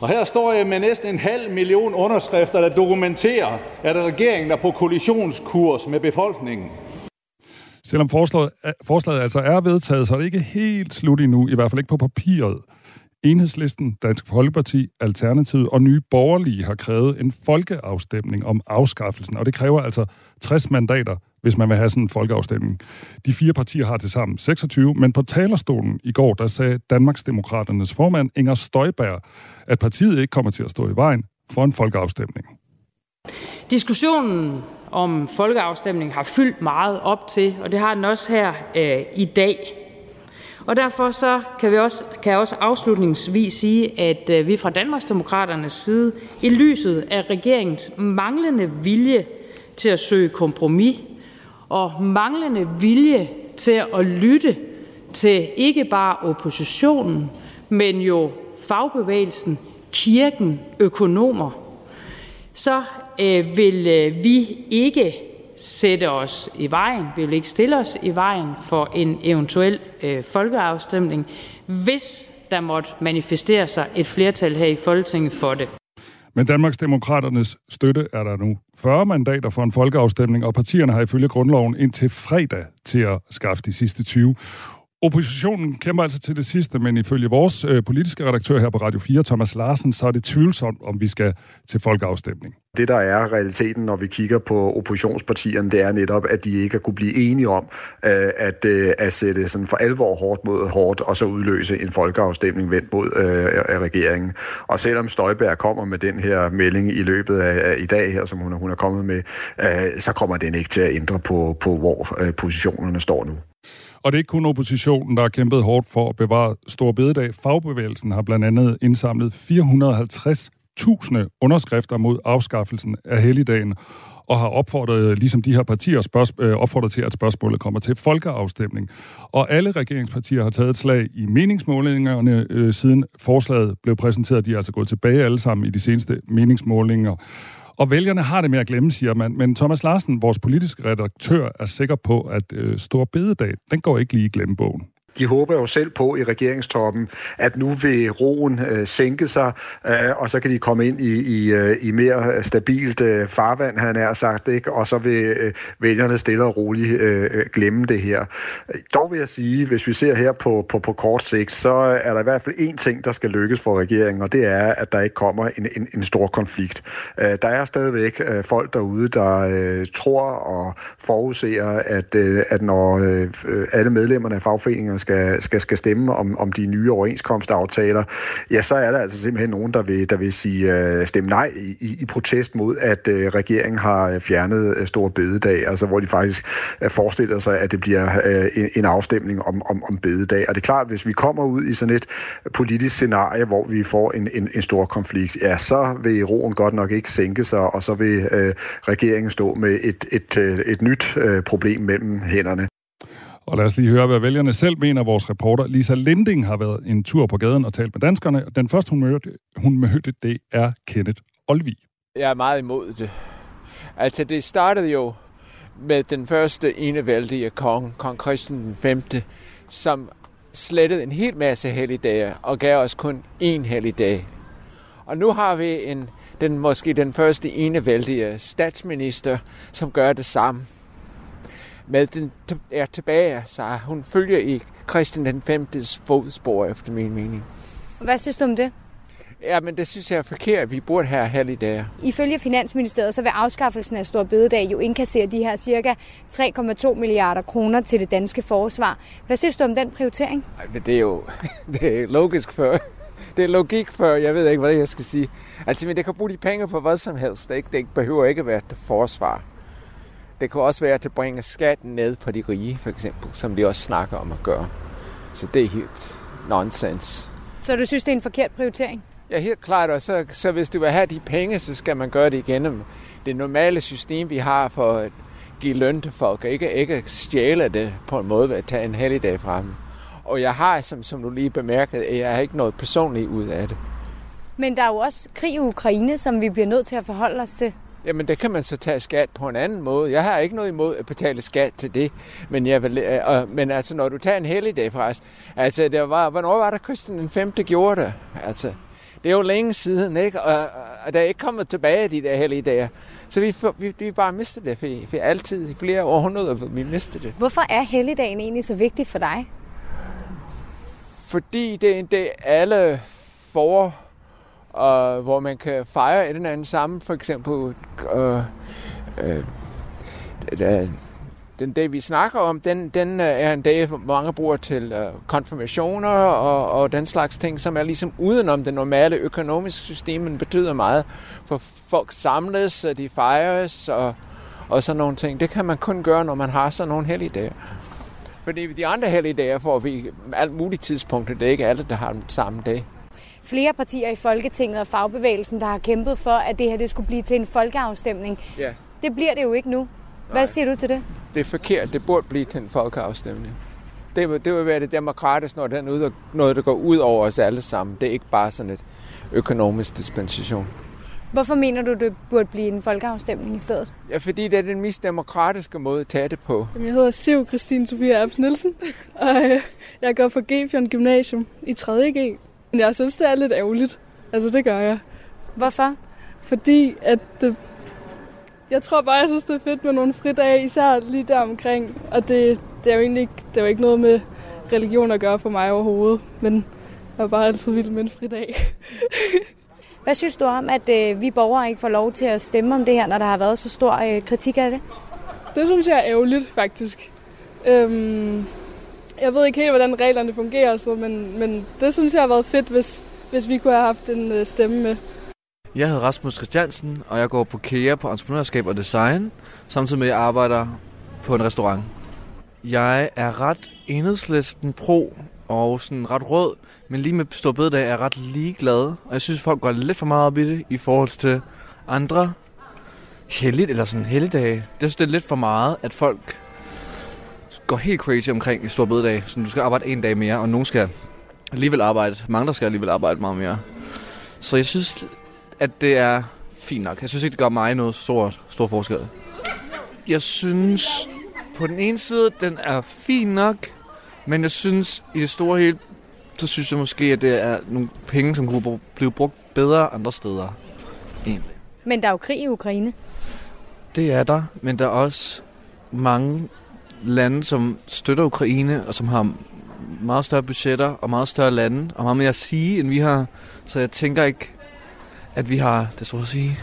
Og her står jeg med næsten en halv million underskrifter, der dokumenterer, at regeringen er på kollisionskurs med befolkningen. Selvom forslaget, øh, forslaget altså er vedtaget, så er det ikke helt slut endnu, i hvert fald ikke på papiret. Enhedslisten, Dansk Folkeparti, Alternativet og Nye Borgerlige har krævet en folkeafstemning om afskaffelsen, og det kræver altså 60 mandater, hvis man vil have sådan en folkeafstemning. De fire partier har til sammen 26, men på talerstolen i går, der sagde Danmarksdemokraternes formand Inger Støjberg, at partiet ikke kommer til at stå i vejen for en folkeafstemning. Diskussionen om folkeafstemning har fyldt meget op til, og det har den også her øh, i dag. Og derfor så kan, vi også, kan jeg også afslutningsvis sige, at øh, vi fra Danmarksdemokraternes side, i lyset af regeringens manglende vilje til at søge kompromis og manglende vilje til at lytte til ikke bare oppositionen, men jo fagbevægelsen, kirken, økonomer, så Øh, vil øh, vi ikke sætte os i vejen, vi vil ikke stille os i vejen for en eventuel øh, folkeafstemning, hvis der måtte manifestere sig et flertal her i Folketinget for det. Men Danmarksdemokraternes støtte er der nu 40 mandater for en folkeafstemning, og partierne har ifølge grundloven indtil fredag til at skaffe de sidste 20. Oppositionen kæmper altså til det sidste, men ifølge vores øh, politiske redaktør her på Radio 4, Thomas Larsen, så er det tvivlsomt, om vi skal til folkeafstemning. Det, der er realiteten, når vi kigger på oppositionspartierne, det er netop, at de ikke har kunne blive enige om øh, at, øh, at sætte sådan for alvor hårdt mod hårdt, og så udløse en folkeafstemning vendt mod øh, regeringen. Og selvom Støjberg kommer med den her melding i løbet af, af i dag her, som hun, hun er kommet med, øh, så kommer den ikke til at ændre på, på hvor øh, positionerne står nu. Og det er ikke kun oppositionen, der har kæmpet hårdt for at bevare Stor Bededag. Fagbevægelsen har blandt andet indsamlet 450.000 underskrifter mod afskaffelsen af helligdagen, og har opfordret, ligesom de her partier, spørg- øh, opfordret til, at spørgsmålet kommer til folkeafstemning. Og alle regeringspartier har taget et slag i meningsmålingerne, øh, siden forslaget blev præsenteret. De er altså gået tilbage alle sammen i de seneste meningsmålinger. Og vælgerne har det med at glemme, siger man. Men Thomas Larsen, vores politiske redaktør, er sikker på, at øh, Stor Bededag, den går ikke lige i glemmebogen de håber jo selv på i regeringstoppen, at nu vil roen øh, sænke sig, øh, og så kan de komme ind i, i, øh, i mere stabilt øh, farvand, han er sagt, ikke? og så vil øh, vælgerne stille og roligt øh, øh, glemme det her. Dog vil jeg sige, hvis vi ser her på, på, på kort sigt, så er der i hvert fald én ting, der skal lykkes for regeringen, og det er, at der ikke kommer en, en, en stor konflikt. Øh, der er stadigvæk øh, folk derude, der øh, tror og forudser, at, øh, at når øh, alle medlemmerne af fagforeningerne skal, skal, skal stemme om, om de nye overenskomstaftaler, ja, så er der altså simpelthen nogen, der vil, der vil sige øh, stemme nej i, i protest mod, at øh, regeringen har øh, fjernet øh, Stor Bededag, altså hvor de faktisk øh, forestiller sig, at det bliver øh, en, en afstemning om, om, om bededag. Og det er klart, hvis vi kommer ud i sådan et politisk scenarie, hvor vi får en, en, en stor konflikt, ja, så vil roen godt nok ikke sænke sig, og så vil øh, regeringen stå med et, et, et, et nyt øh, problem mellem hænderne. Og lad os lige høre, hvad vælgerne selv mener. Vores reporter Lisa Linding har været en tur på gaden og talt med danskerne. Den første, hun mødte, hun mødte det er Kenneth Olvi. Jeg er meget imod det. Altså, det startede jo med den første enevældige kong, kong Christian den 5., som slettede en hel masse helligdage og gav os kun én helligdag. Og nu har vi en, den, måske den første enevældige statsminister, som gør det samme med den er tilbage, så hun følger i Christian den 5. fodspor, efter min mening. Hvad synes du om det? Ja, men det synes jeg er forkert. Vi burde have helligdage. Ifølge Finansministeriet, så vil afskaffelsen af Stor Bededag jo indkassere de her cirka 3,2 milliarder kroner til det danske forsvar. Hvad synes du om den prioritering? Ej, men det er jo det er logisk for det er logik for, jeg ved ikke, hvad jeg skal sige. Altså, men det kan bruge de penge på hvad som helst. Det, ikke, det behøver ikke at være til forsvar. Det kan også være at bringe skatten ned på de rige, for eksempel, som de også snakker om at gøre. Så det er helt nonsens. Så du synes, det er en forkert prioritering? Ja, helt klart. Og så, så hvis du vil have de penge, så skal man gøre det igennem det normale system, vi har for at give løn til folk, og ikke, ikke stjæle det på en måde ved at tage en helligdag fra dem. Og jeg har, som, som du lige bemærkede, jeg har ikke noget personligt ud af det. Men der er jo også krig i Ukraine, som vi bliver nødt til at forholde os til. Jamen, det kan man så tage skat på en anden måde. Jeg har ikke noget imod at betale skat til det. Men, jeg vil, øh, men altså, når du tager en helligdag fra os, altså, der var, hvornår var der Christian den 5. gjorde det? Altså, det er jo længe siden, ikke? Og, og der er ikke kommet tilbage de der hellige dage. Så vi, vi, vi bare mistet det, for, for altid i flere århundreder, vi mistet det. Hvorfor er helligdagen egentlig så vigtig for dig? Fordi det er det alle for, og hvor man kan fejre et eller andet sammen. For eksempel øh, øh, den dag, vi snakker om, den, den øh, er en dag, hvor mange bruger til øh, konfirmationer og, og den slags ting, som er ligesom udenom det normale økonomiske system, men betyder meget. For folk samles, og de fejres og, og sådan nogle ting. Det kan man kun gøre, når man har sådan nogle helligdage. Fordi de andre helligdage får vi alt muligt tidspunkter. Det er ikke alle, der har den samme dag. Flere partier i Folketinget og fagbevægelsen, der har kæmpet for, at det her det skulle blive til en folkeafstemning. Ja. Det bliver det jo ikke nu. Hvad Nej. siger du til det? Det er forkert. Det burde blive til en folkeafstemning. Det vil, det vil være det demokratisk, når det er noget, der går ud over os alle sammen. Det er ikke bare sådan et økonomisk dispensation. Hvorfor mener du, det burde blive en folkeafstemning i stedet? Ja, fordi det er den mest demokratiske måde at tage det på. Jeg hedder Siv Christine Sofia Abs Nielsen, og øh, jeg går på G4 Gymnasium i 3. Men jeg synes, det er lidt ærgerligt. Altså, det gør jeg. Hvorfor? Fordi at det, jeg tror bare, jeg synes, det er fedt med nogle fridage, især lige der omkring. Og det, det er jo egentlig ikke, det er jo ikke noget med religion at gøre for mig overhovedet, men jeg er bare altid vild med en fridag. Hvad synes du om, at øh, vi borgere ikke får lov til at stemme om det her, når der har været så stor øh, kritik af det? Det synes jeg er ærgerligt, faktisk. Øhm, jeg ved ikke helt, hvordan reglerne fungerer, så, men, men det synes jeg har været fedt, hvis, hvis vi kunne have haft en øh, stemme med. Jeg hedder Rasmus Christiansen, og jeg går på KEA på entreprenørskab og design, samtidig med at jeg arbejder på en restaurant. Jeg er ret enhedslisten pro og sådan ret rød, men lige med stor bededag er jeg ret ligeglad. Og jeg synes, folk går lidt for meget op i det i forhold til andre heldigt eller sådan helligdage. Det synes, det er lidt for meget, at folk går helt crazy omkring i stor bededag. Så du skal arbejde en dag mere, og nogen skal alligevel arbejde. Mange der skal alligevel arbejde meget mere. Så jeg synes, at det er fint nok. Jeg synes ikke, det gør mig noget stort, stor forskel. Jeg synes, på den ene side, den er fin nok, men jeg synes, i det store hele, så synes jeg måske, at det er nogle penge, som kunne blive brugt bedre andre steder. Egentlig. Men der er jo krig i Ukraine. Det er der, men der er også mange lande, som støtter Ukraine, og som har meget større budgetter og meget større lande, og meget mere at sige, end vi har. Så jeg tænker ikke, at vi har det så at sige.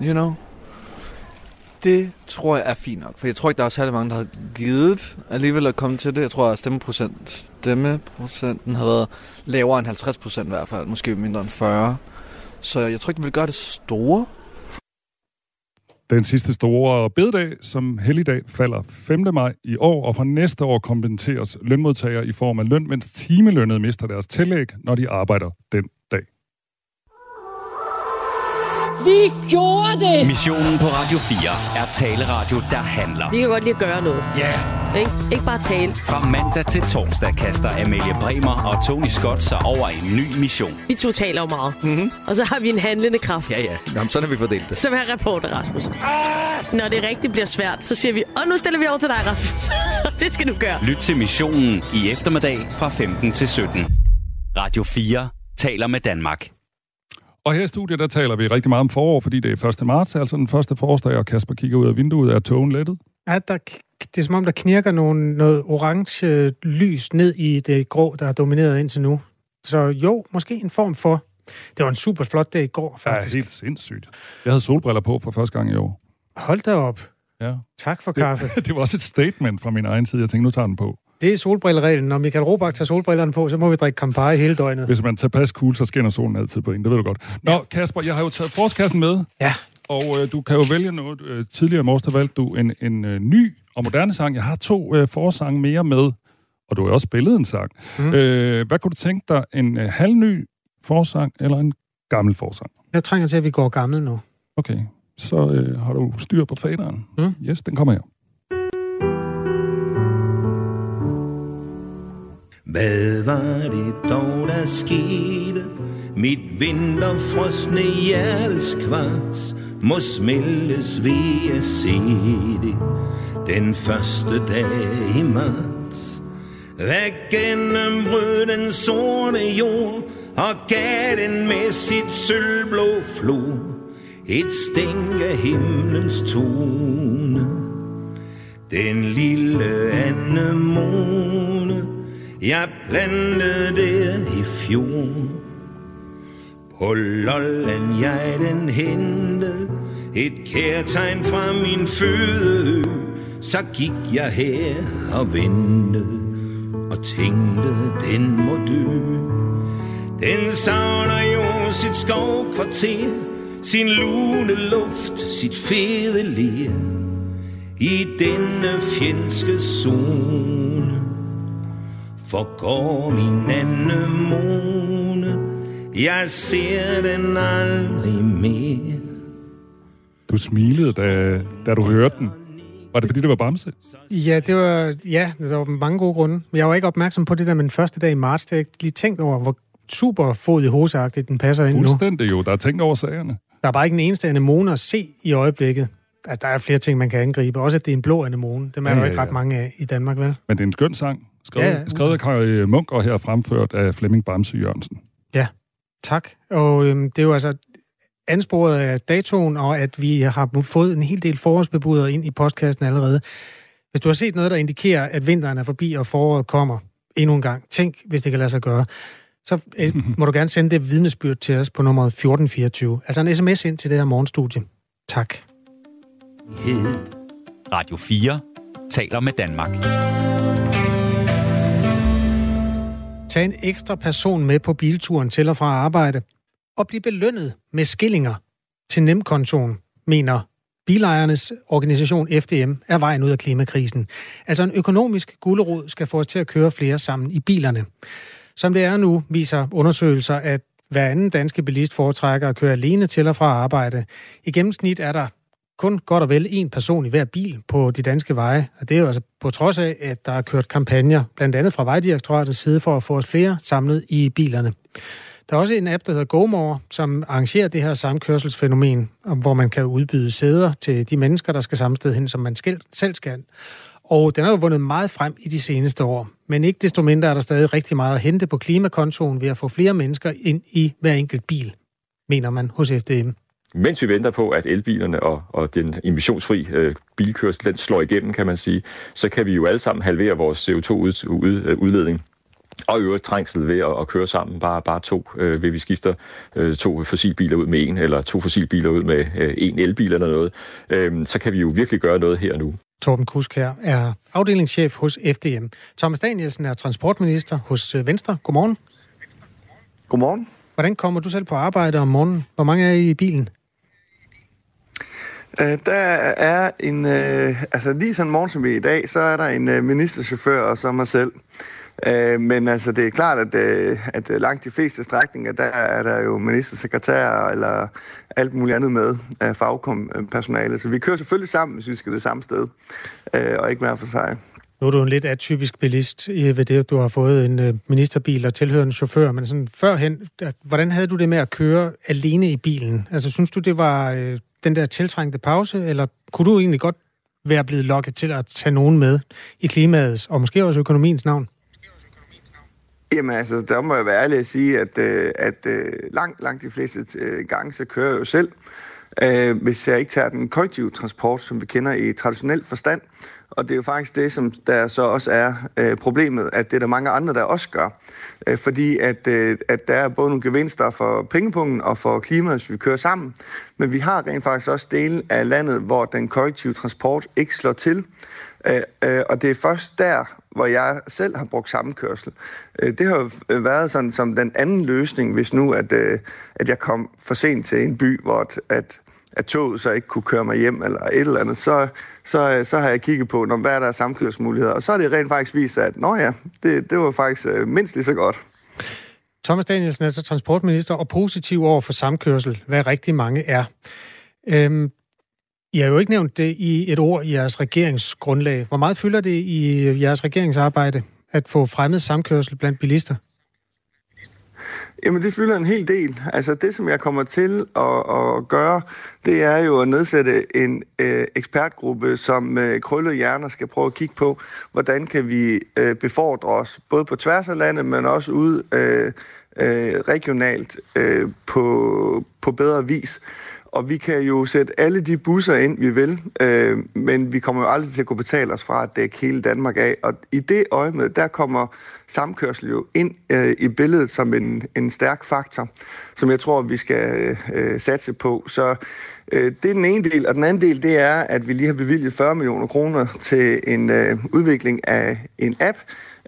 You know? Det tror jeg er fint nok, for jeg tror ikke, der er særlig mange, der har givet alligevel at komme til det. Jeg tror, at stemmeprocent, stemmeprocenten har været lavere end 50 procent i hvert fald, måske mindre end 40. Så jeg tror ikke, det vil gøre det store. Den sidste store bededag, som helligdag, falder 5. maj i år, og fra næste år kompenseres lønmodtagere i form af løn, mens timelønnet mister deres tillæg, når de arbejder den dag. Vi gjorde det! Missionen på Radio 4 er taleradio, der handler. Vi kan godt lide at gøre noget. Ja. Yeah. Ik? Ikke bare tale. Fra mandag til torsdag kaster Amalie Bremer og Tony Scott sig over en ny mission. Vi to taler jo meget. Mm-hmm. Og så har vi en handlende kraft. Ja, ja. Jamen, sådan har vi fordelt det. Som er reporter, Rasmus. Ah! Når det rigtigt bliver svært, så siger vi, og nu stiller vi over til dig, Rasmus. det skal du gøre. Lyt til missionen i eftermiddag fra 15 til 17. Radio 4 taler med Danmark. Og her i studiet, der taler vi rigtig meget om forår, fordi det er 1. marts, altså den første forårsdag, og Kasper kigger ud af vinduet. Er togen lettet? Ja, der, det er som om, der knirker nogle, noget orange lys ned i det grå, der har domineret indtil nu. Så jo, måske en form for... Det var en super flot dag i går, faktisk. Ja, helt sindssygt. Jeg havde solbriller på for første gang i år. Hold da op. Ja. Tak for kaffe. Det, det var også et statement fra min egen side. Jeg tænkte, nu tager den på. Det er solbrillereglen. Når Michael Robach tager solbrillerne på, så må vi drikke Campari hele døgnet. Hvis man tager pas cool, så skinner solen altid på en. Det ved du godt. Nå. Kasper, jeg har jo taget forårskassen med. Ja. Og øh, du kan jo vælge noget. Øh, tidligere i morges, der valgte du en, en øh, ny og moderne sang. Jeg har to øh, forsange mere med, og du har også spillet en sang. Mm. Øh, hvad kunne du tænke dig? En øh, halvny forsang eller en gammel forsang? Jeg trænger til, at vi går gammel nu. Okay, så øh, har du styr på faderen. Mm. Yes, den kommer her. Hvad var det dog, der skete? Mit vinterfrosne hjertes kvarts må smeltes ved at se det den første dag i marts. Hvad gennembrød den sorte jord og gav den med sit sølvblå flod et stænk af himlens tone. Den lille anemone, jeg plantede der i fjor. På Lolland jeg den hente et kærtegn fra min føde Så gik jeg her og ventede og tænkte, den må dø. Den savner jo sit skovkvarter, sin lune luft, sit fede ler i denne fjendske zone. Forgår min anemone, jeg ser den aldrig mere. Du smilede, da, da du hørte den. Var det, fordi det var Bamse? Ja, det var, ja, der var mange gode grunde. Men jeg var ikke opmærksom på det der med den første dag i marts. Det har jeg ikke lige tænkt over, hvor super fod i hoseagtigt den passer ind nu. Fuldstændig jo. Der er tænkt over sagerne. Der er bare ikke en eneste anemone at se i øjeblikket. Altså, der er flere ting, man kan angribe. Også at det er en blå anemone. Dem er ja, der jo ikke ja, ja. ret mange af i Danmark, vel? Men det er en skøn sang. Skrevet, ja, ja. skrevet af Kari Munk og her fremført af Flemming Bamse Jørgensen. Ja, tak. Og øhm, det er jo altså ansporet af datoen, og at vi har fået en hel del forårsbebuder ind i postkassen allerede. Hvis du har set noget, der indikerer, at vinteren er forbi, og foråret kommer endnu en gang, tænk, hvis det kan lade sig gøre, så øh, må du gerne sende det vidnesbyrd til os på nummer 1424. Altså en sms ind til det her morgenstudie. Tak. Radio 4 taler med Danmark. Tag en ekstra person med på bilturen til og fra arbejde at blive belønnet med skillinger til nemkontoen, mener bilejernes organisation FDM er vejen ud af klimakrisen. Altså en økonomisk gulerod skal få os til at køre flere sammen i bilerne. Som det er nu, viser undersøgelser, at hver anden danske bilist foretrækker at køre alene til og fra arbejde. I gennemsnit er der kun godt og vel en person i hver bil på de danske veje. Og det er jo altså på trods af, at der er kørt kampagner, blandt andet fra Vejdirektoratets side, for at få os flere samlet i bilerne. Der er også en app, der hedder GoMore, som arrangerer det her samkørselsfænomen, hvor man kan udbyde sæder til de mennesker, der skal samme sted hen, som man selv skal. Og den har jo vundet meget frem i de seneste år. Men ikke desto mindre er der stadig rigtig meget at hente på klimakontoen ved at få flere mennesker ind i hver enkelt bil, mener man hos FDM. Mens vi venter på, at elbilerne og, og den emissionsfri øh, bilkørsel den slår igennem, kan man sige, så kan vi jo alle sammen halvere vores CO2-udledning. Øh, og i øvrigt trængsel ved at, at køre sammen, bare, bare to, øh, ved vi skifter øh, to fossilbiler ud med en, eller to fossilbiler ud med øh, en elbil eller noget, øh, så kan vi jo virkelig gøre noget her nu. Torben Kusk her er afdelingschef hos FDM. Thomas Danielsen er transportminister hos øh, Venstre. Godmorgen. Godmorgen. Hvordan kommer du selv på arbejde om morgenen? Hvor mange er I i bilen? Uh, der er en, uh, altså lige sådan en morgen som vi i dag, så er der en uh, ministerchauffør og så mig selv. Øh, men altså det er klart, at, øh, at øh, langt de fleste strækninger, der er der jo ministersekretær eller alt muligt andet med af fagpersonale. Så vi kører selvfølgelig sammen, hvis vi skal det samme sted, øh, og ikke hver for sig. Nu er du en lidt atypisk bilist ved det, at du har fået en øh, ministerbil og tilhørende chauffør, men sådan førhen, hvordan havde du det med at køre alene i bilen? Altså synes du, det var den der tiltrængte pause, eller kunne du egentlig godt være blevet lokket til at tage nogen med i klimaets og måske også økonomiens navn? Jamen altså, der må jeg være ærlig at sige, at, øh, at øh, langt, langt de fleste øh, gange, så kører jeg jo selv. Hvis jeg ikke tager den kollektive transport, som vi kender i traditionel forstand, og det er jo faktisk det, som der så også er øh, problemet, at det er der mange andre, der også gør. Øh, fordi at, øh, at der er både nogle gevinster for pengepunkten og for klimaet, hvis vi kører sammen. Men vi har rent faktisk også dele af landet, hvor den kollektive transport ikke slår til. Øh, øh, og det er først der, hvor jeg selv har brugt sammenkørsel. Øh, det har jo øh, været sådan som den anden løsning, hvis nu, at, øh, at jeg kom for sent til en by, hvor at, at toget så ikke kunne køre mig hjem eller et eller andet, så, så, så har jeg kigget på, når, hvad er der af samkørselsmuligheder. Og så er det rent faktisk vist sig, at nå ja, det, det var faktisk øh, mindst lige så godt. Thomas Danielsen er altså transportminister og positiv over for samkørsel, hvad rigtig mange er. Øhm, i har jo ikke nævnt det i et ord i jeres regeringsgrundlag. Hvor meget fylder det i jeres regeringsarbejde at få fremmet samkørsel blandt bilister? Jamen, det fylder en hel del. Altså, det, som jeg kommer til at, at gøre, det er jo at nedsætte en øh, ekspertgruppe, som øh, krøllede hjerner skal prøve at kigge på, hvordan kan vi øh, befordre os, både på tværs af landet, men også ud øh, øh, regionalt øh, på, på bedre vis. Og vi kan jo sætte alle de busser ind, vi vil, øh, men vi kommer jo aldrig til at kunne betale os fra at dække hele Danmark af. Og i det øje der kommer samkørsel jo ind øh, i billedet som en, en stærk faktor, som jeg tror, vi skal øh, satse på. Så øh, det er den ene del, og den anden del, det er, at vi lige har bevilget 40 millioner kroner til en øh, udvikling af en app,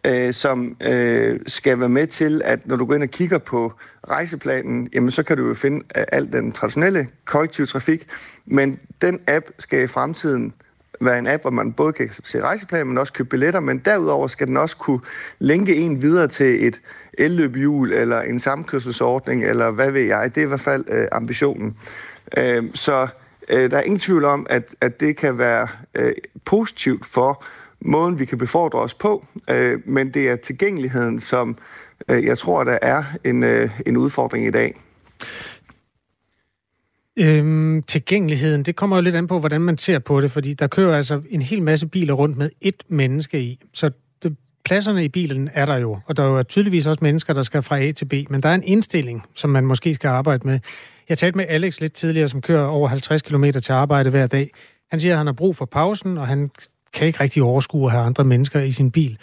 øh, som øh, skal være med til, at når du går ind og kigger på rejseplanen, jamen så kan du jo finde alt al den traditionelle kollektive trafik, men den app skal i fremtiden være en app, hvor man både kan se rejseplanen, men også købe billetter, men derudover skal den også kunne linke en videre til et elløbehjul eller en samkørselsordning, eller hvad ved jeg. Det er i hvert fald øh, ambitionen. Øh, så øh, der er ingen tvivl om, at, at det kan være øh, positivt for måden, vi kan befordre os på, øh, men det er tilgængeligheden, som øh, jeg tror, der er en, øh, en udfordring i dag. Øhm, tilgængeligheden, det kommer jo lidt an på, hvordan man ser på det, fordi der kører altså en hel masse biler rundt med et menneske i. Så det, pladserne i bilen er der jo, og der er jo tydeligvis også mennesker, der skal fra A til B, men der er en indstilling, som man måske skal arbejde med. Jeg talte med Alex lidt tidligere, som kører over 50 km til arbejde hver dag. Han siger, at han har brug for pausen, og han kan ikke rigtig overskue at have andre mennesker i sin bil.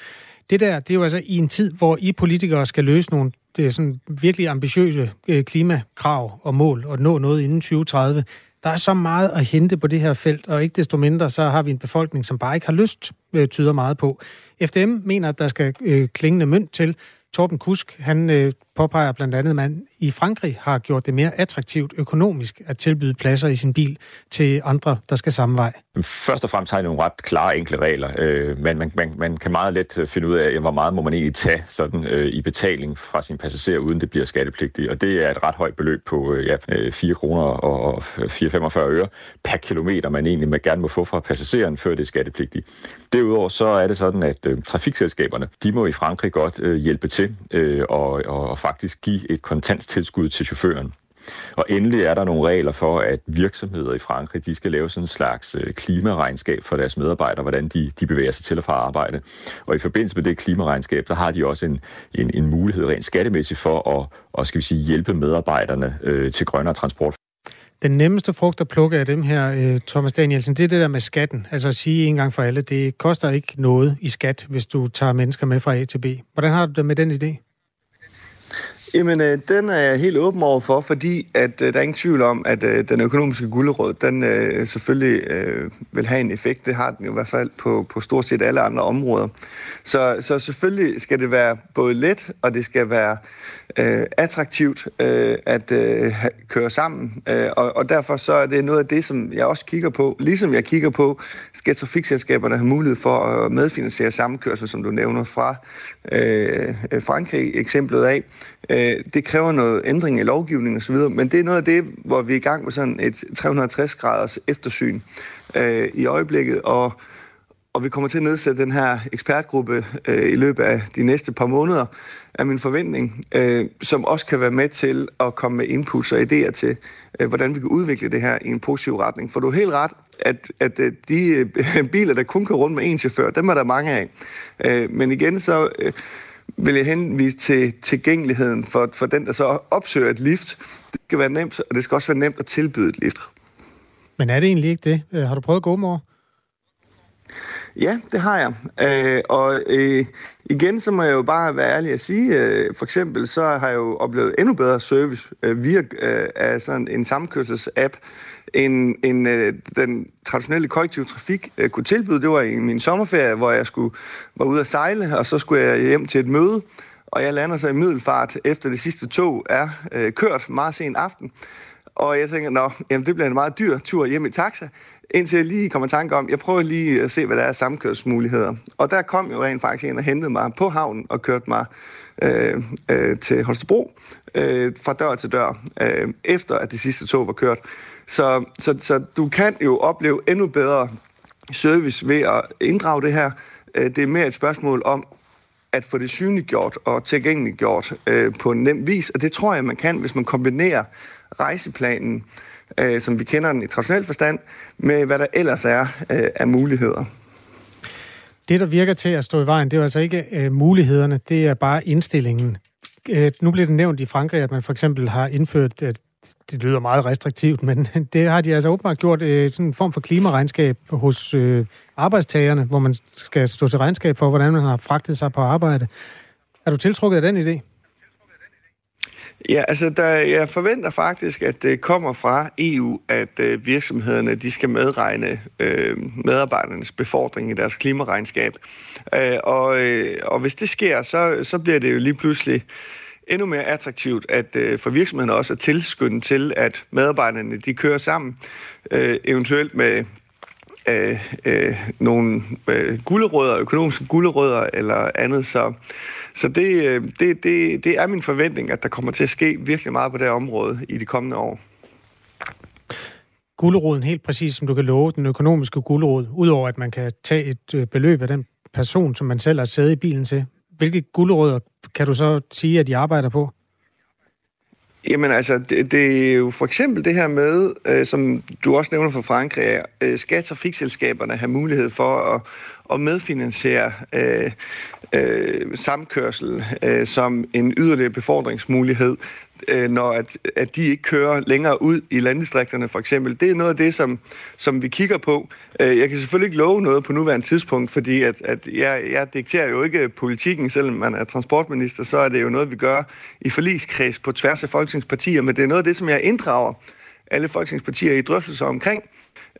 Det der, det er jo altså i en tid, hvor I politikere skal løse nogle det er sådan virkelig ambitiøse øh, klimakrav og mål og nå noget inden 2030. Der er så meget at hente på det her felt, og ikke desto mindre, så har vi en befolkning, som bare ikke har lyst, øh, tyder meget på. FDM mener, at der skal øh, klingende mønt til, Torben Kusk, han påpeger blandt andet, at man i Frankrig har gjort det mere attraktivt økonomisk at tilbyde pladser i sin bil til andre, der skal samme vej. Først og fremmest har jeg nogle ret klare, enkle regler, øh, men man, man, man kan meget let øh, finde ud af, hvor meget må man egentlig tage sådan, øh, i betaling fra sin passager, uden det bliver skattepligtigt. Og det er et ret højt beløb på øh, ja, øh, 4 kroner og 4,45 øre per kilometer, man egentlig man gerne må få fra passageren, før det er skattepligtigt. Derudover så er det sådan, at øh, trafikselskaberne, de må i Frankrig godt øh, hjælpe til øh, og, og, og faktisk give et kontant tilskud til chaufføren. Og endelig er der nogle regler for, at virksomheder i Frankrig, de skal lave sådan en slags øh, klimaregnskab for deres medarbejdere, hvordan de, de bevæger sig til og fra arbejde. Og i forbindelse med det klimaregnskab, så har de også en, en, en mulighed rent skattemæssigt for at og skal vi sige, hjælpe medarbejderne øh, til grønnere transport. Den nemmeste frugt at plukke af dem her, øh, Thomas Danielsen, det er det der med skatten. Altså at sige en gang for alle, det koster ikke noget i skat, hvis du tager mennesker med fra A til B. Hvordan har du det med den idé? Jamen, øh, den er jeg helt åben over for, fordi at øh, der er ingen tvivl om, at øh, den økonomiske gulderåd, den øh, selvfølgelig øh, vil have en effekt. Det har den jo i hvert fald på, på stort set alle andre områder. Så, så selvfølgelig skal det være både let, og det skal være øh, attraktivt øh, at øh, køre sammen. Øh, og, og derfor så er det noget af det, som jeg også kigger på. Ligesom jeg kigger på, skal trafikselskaberne have mulighed for at medfinansiere sammenkørsel, som du nævner fra øh, Frankrig, eksemplet af. Øh, det kræver noget ændring i lovgivningen osv., men det er noget af det, hvor vi er i gang med sådan et 360-graders eftersyn øh, i øjeblikket, og, og vi kommer til at nedsætte den her ekspertgruppe øh, i løbet af de næste par måneder, er min forventning, øh, som også kan være med til at komme med inputs og idéer til, øh, hvordan vi kan udvikle det her i en positiv retning. For du er helt ret, at, at øh, de øh, biler, der kun kan rundt med én chauffør, dem er der mange af. Øh, men igen, så... Øh, vil jeg henvise til tilgængeligheden for, for den, der så opsøger et lift. Det skal være nemt, og det skal også være nemt at tilbyde et lift. Men er det egentlig ikke det? Øh, har du prøvet at gå med Ja, det har jeg. Øh, og øh, igen, så må jeg jo bare være ærlig at sige, øh, for eksempel så har jeg jo oplevet endnu bedre service øh, via øh, af sådan en sammenkørselsapp, end, end øh, den traditionelle kollektive trafik øh, kunne tilbyde. Det var i min sommerferie, hvor jeg skulle var ude at sejle, og så skulle jeg hjem til et møde, og jeg lander så i middelfart efter det sidste tog er øh, kørt meget sent aften. Og jeg tænker, nå, jamen det bliver en meget dyr tur hjem i taxa, indtil jeg lige kommer i tanke om, jeg prøver lige at se, hvad der er samkørsmuligheder. Og der kom jo rent faktisk en og hentede mig på havnen og kørte mig øh, øh, til Holstebro øh, fra dør til dør, øh, efter at det sidste tog var kørt. Så, så, så du kan jo opleve endnu bedre service ved at inddrage det her. Øh, det er mere et spørgsmål om at få det synliggjort og tilgængeliggjort øh, på en nem vis, og det tror jeg, man kan, hvis man kombinerer rejseplanen, øh, som vi kender den i traditionel forstand, med hvad der ellers er øh, af muligheder. Det, der virker til at stå i vejen, det er jo altså ikke øh, mulighederne, det er bare indstillingen. Øh, nu bliver det nævnt i Frankrig, at man for eksempel har indført, at det lyder meget restriktivt, men det har de altså åbenbart gjort øh, sådan en form for klimaregnskab hos øh, arbejdstagerne, hvor man skal stå til regnskab for, hvordan man har fragtet sig på arbejde. Er du tiltrukket af den idé? Ja, altså der, jeg forventer faktisk, at det kommer fra EU, at øh, virksomhederne de skal medregne øh, medarbejdernes befordring i deres klimaregnskab. Øh, og, øh, og hvis det sker, så, så bliver det jo lige pludselig endnu mere attraktivt at øh, for virksomhederne også at tilskynde til, at medarbejderne de kører sammen, øh, eventuelt med øh, øh, nogle øh, gulderødder, økonomiske gulderødder eller andet. Så, så det, øh, det, det, det er min forventning, at der kommer til at ske virkelig meget på det her område i de kommende år. Gulderoden helt præcis, som du kan love, den økonomiske gulderod, udover at man kan tage et øh, beløb af den person, som man selv har sædet i bilen til. Hvilke gulderødder kan du så sige, at de arbejder på? Jamen altså, det, det er jo for eksempel det her med, øh, som du også nævner for Frankrig, øh, skal trafikselskaberne have mulighed for at, at medfinansiere øh, øh, samkørsel øh, som en yderligere befordringsmulighed, øh, når at, at de ikke kører længere ud i landdistrikterne for eksempel. Det er noget af det, som, som vi kigger på. Øh, jeg kan selvfølgelig ikke love noget på nuværende tidspunkt, fordi at, at jeg, jeg dikterer jo ikke politikken, selvom man er transportminister, så er det jo noget, vi gør i forligskreds på tværs af folketingspartier, men det er noget af det, som jeg inddrager alle folketingspartier i drøftelser omkring.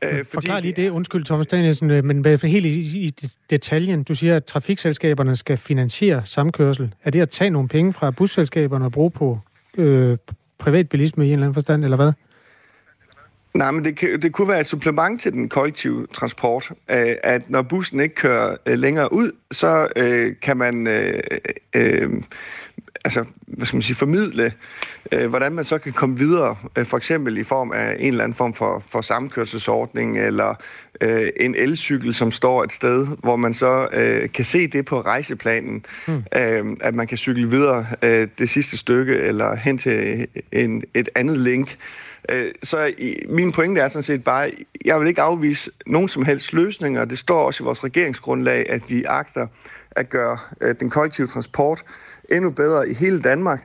Øh, fordi Forklar lige det. Undskyld, Thomas Danielsen, øh, men helt i, i detaljen. Du siger, at trafikselskaberne skal finansiere samkørsel. Er det at tage nogle penge fra busselskaberne og bruge på øh, privatbilisme i en eller anden forstand, eller hvad? Nej, men det, det kunne være et supplement til den kollektive transport, øh, at når bussen ikke kører øh, længere ud, så øh, kan man øh, øh, altså, hvad skal man sige, formidle, øh, hvordan man så kan komme videre, øh, for eksempel i form af en eller anden form for, for samkørselsordning, eller øh, en elcykel, som står et sted, hvor man så øh, kan se det på rejseplanen, mm. øh, at man kan cykle videre øh, det sidste stykke, eller hen til en, et andet link. Øh, så min pointe er sådan set bare, jeg vil ikke afvise nogen som helst løsninger. Det står også i vores regeringsgrundlag, at vi agter at gøre øh, den kollektive transport endnu bedre i hele Danmark.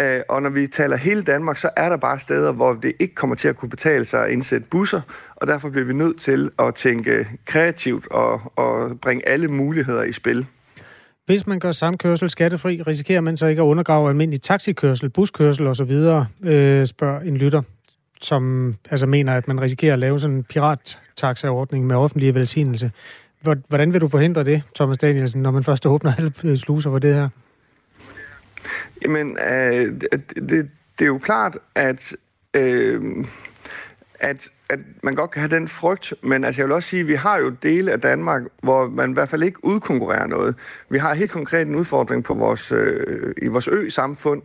Øh, og når vi taler hele Danmark, så er der bare steder, hvor det ikke kommer til at kunne betale sig at indsætte busser, og derfor bliver vi nødt til at tænke kreativt og, og bringe alle muligheder i spil. Hvis man gør samkørsel skattefri, risikerer man så ikke at undergrave almindelig taxikørsel, buskørsel osv., øh, spørger en lytter, som altså mener, at man risikerer at lave sådan en pirattaxaordning med offentlig velsignelse. Hvordan vil du forhindre det, Thomas Danielsen, når man først åbner alle øh, sluser for det her? Jamen, øh, det, det er jo klart, at, øh, at, at man godt kan have den frygt, men altså, jeg vil også sige, at vi har jo dele af Danmark, hvor man i hvert fald ikke udkonkurrerer noget. Vi har helt konkret en udfordring på vores, øh, i vores ø-samfund,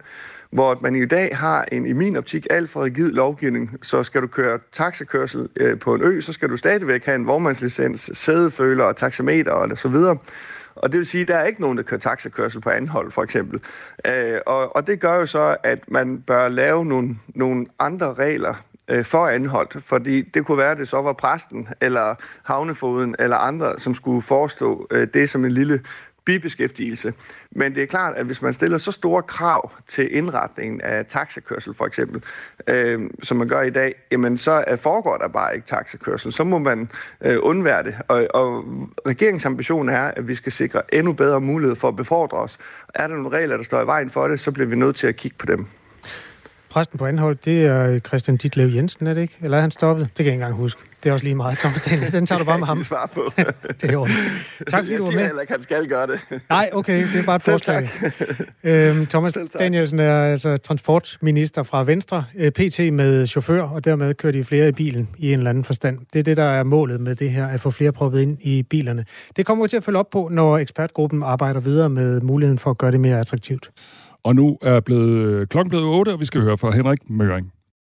hvor man i dag har en, i min optik, alt for rigid lovgivning. Så skal du køre taxakørsel øh, på en ø, så skal du stadigvæk have en vognmandslicens, sædeføler og taxameter og så videre. Og det vil sige, at der er ikke nogen, der kører taxakørsel på anhold, for eksempel. Øh, og, og det gør jo så, at man bør lave nogle, nogle andre regler øh, for anholdt, fordi det kunne være, at det så var præsten, eller havnefoden, eller andre, som skulle forestå øh, det som en lille bibeskæftigelse. Men det er klart, at hvis man stiller så store krav til indretningen af taxakørsel for eksempel, øh, som man gør i dag, jamen så øh, foregår der bare ikke taxakørsel. Så må man øh, undvære det. Og, og regeringens ambition er, at vi skal sikre endnu bedre mulighed for at befordre os. Er der nogle regler, der står i vejen for det, så bliver vi nødt til at kigge på dem. Præsten på anhold, det er Christian Ditlev Jensen, er det ikke? Eller er han stoppet? Det kan jeg ikke engang huske. Det er også lige meget, Thomas Daniel. Den tager du bare med ham. svar på. det er. Tak fordi jeg du var med. heller ikke, han skal gøre det. Nej, okay, det er bare et forslag. Øhm, Thomas. Danielsen er altså transportminister fra Venstre, øh, PT med chauffør, og dermed kører de flere i bilen i en eller anden forstand. Det er det, der er målet med det her, at få flere proppet ind i bilerne. Det kommer vi til at følge op på, når ekspertgruppen arbejder videre med muligheden for at gøre det mere attraktivt. Og nu er blevet, øh, klokken blevet 8, og vi skal høre fra Henrik Møring.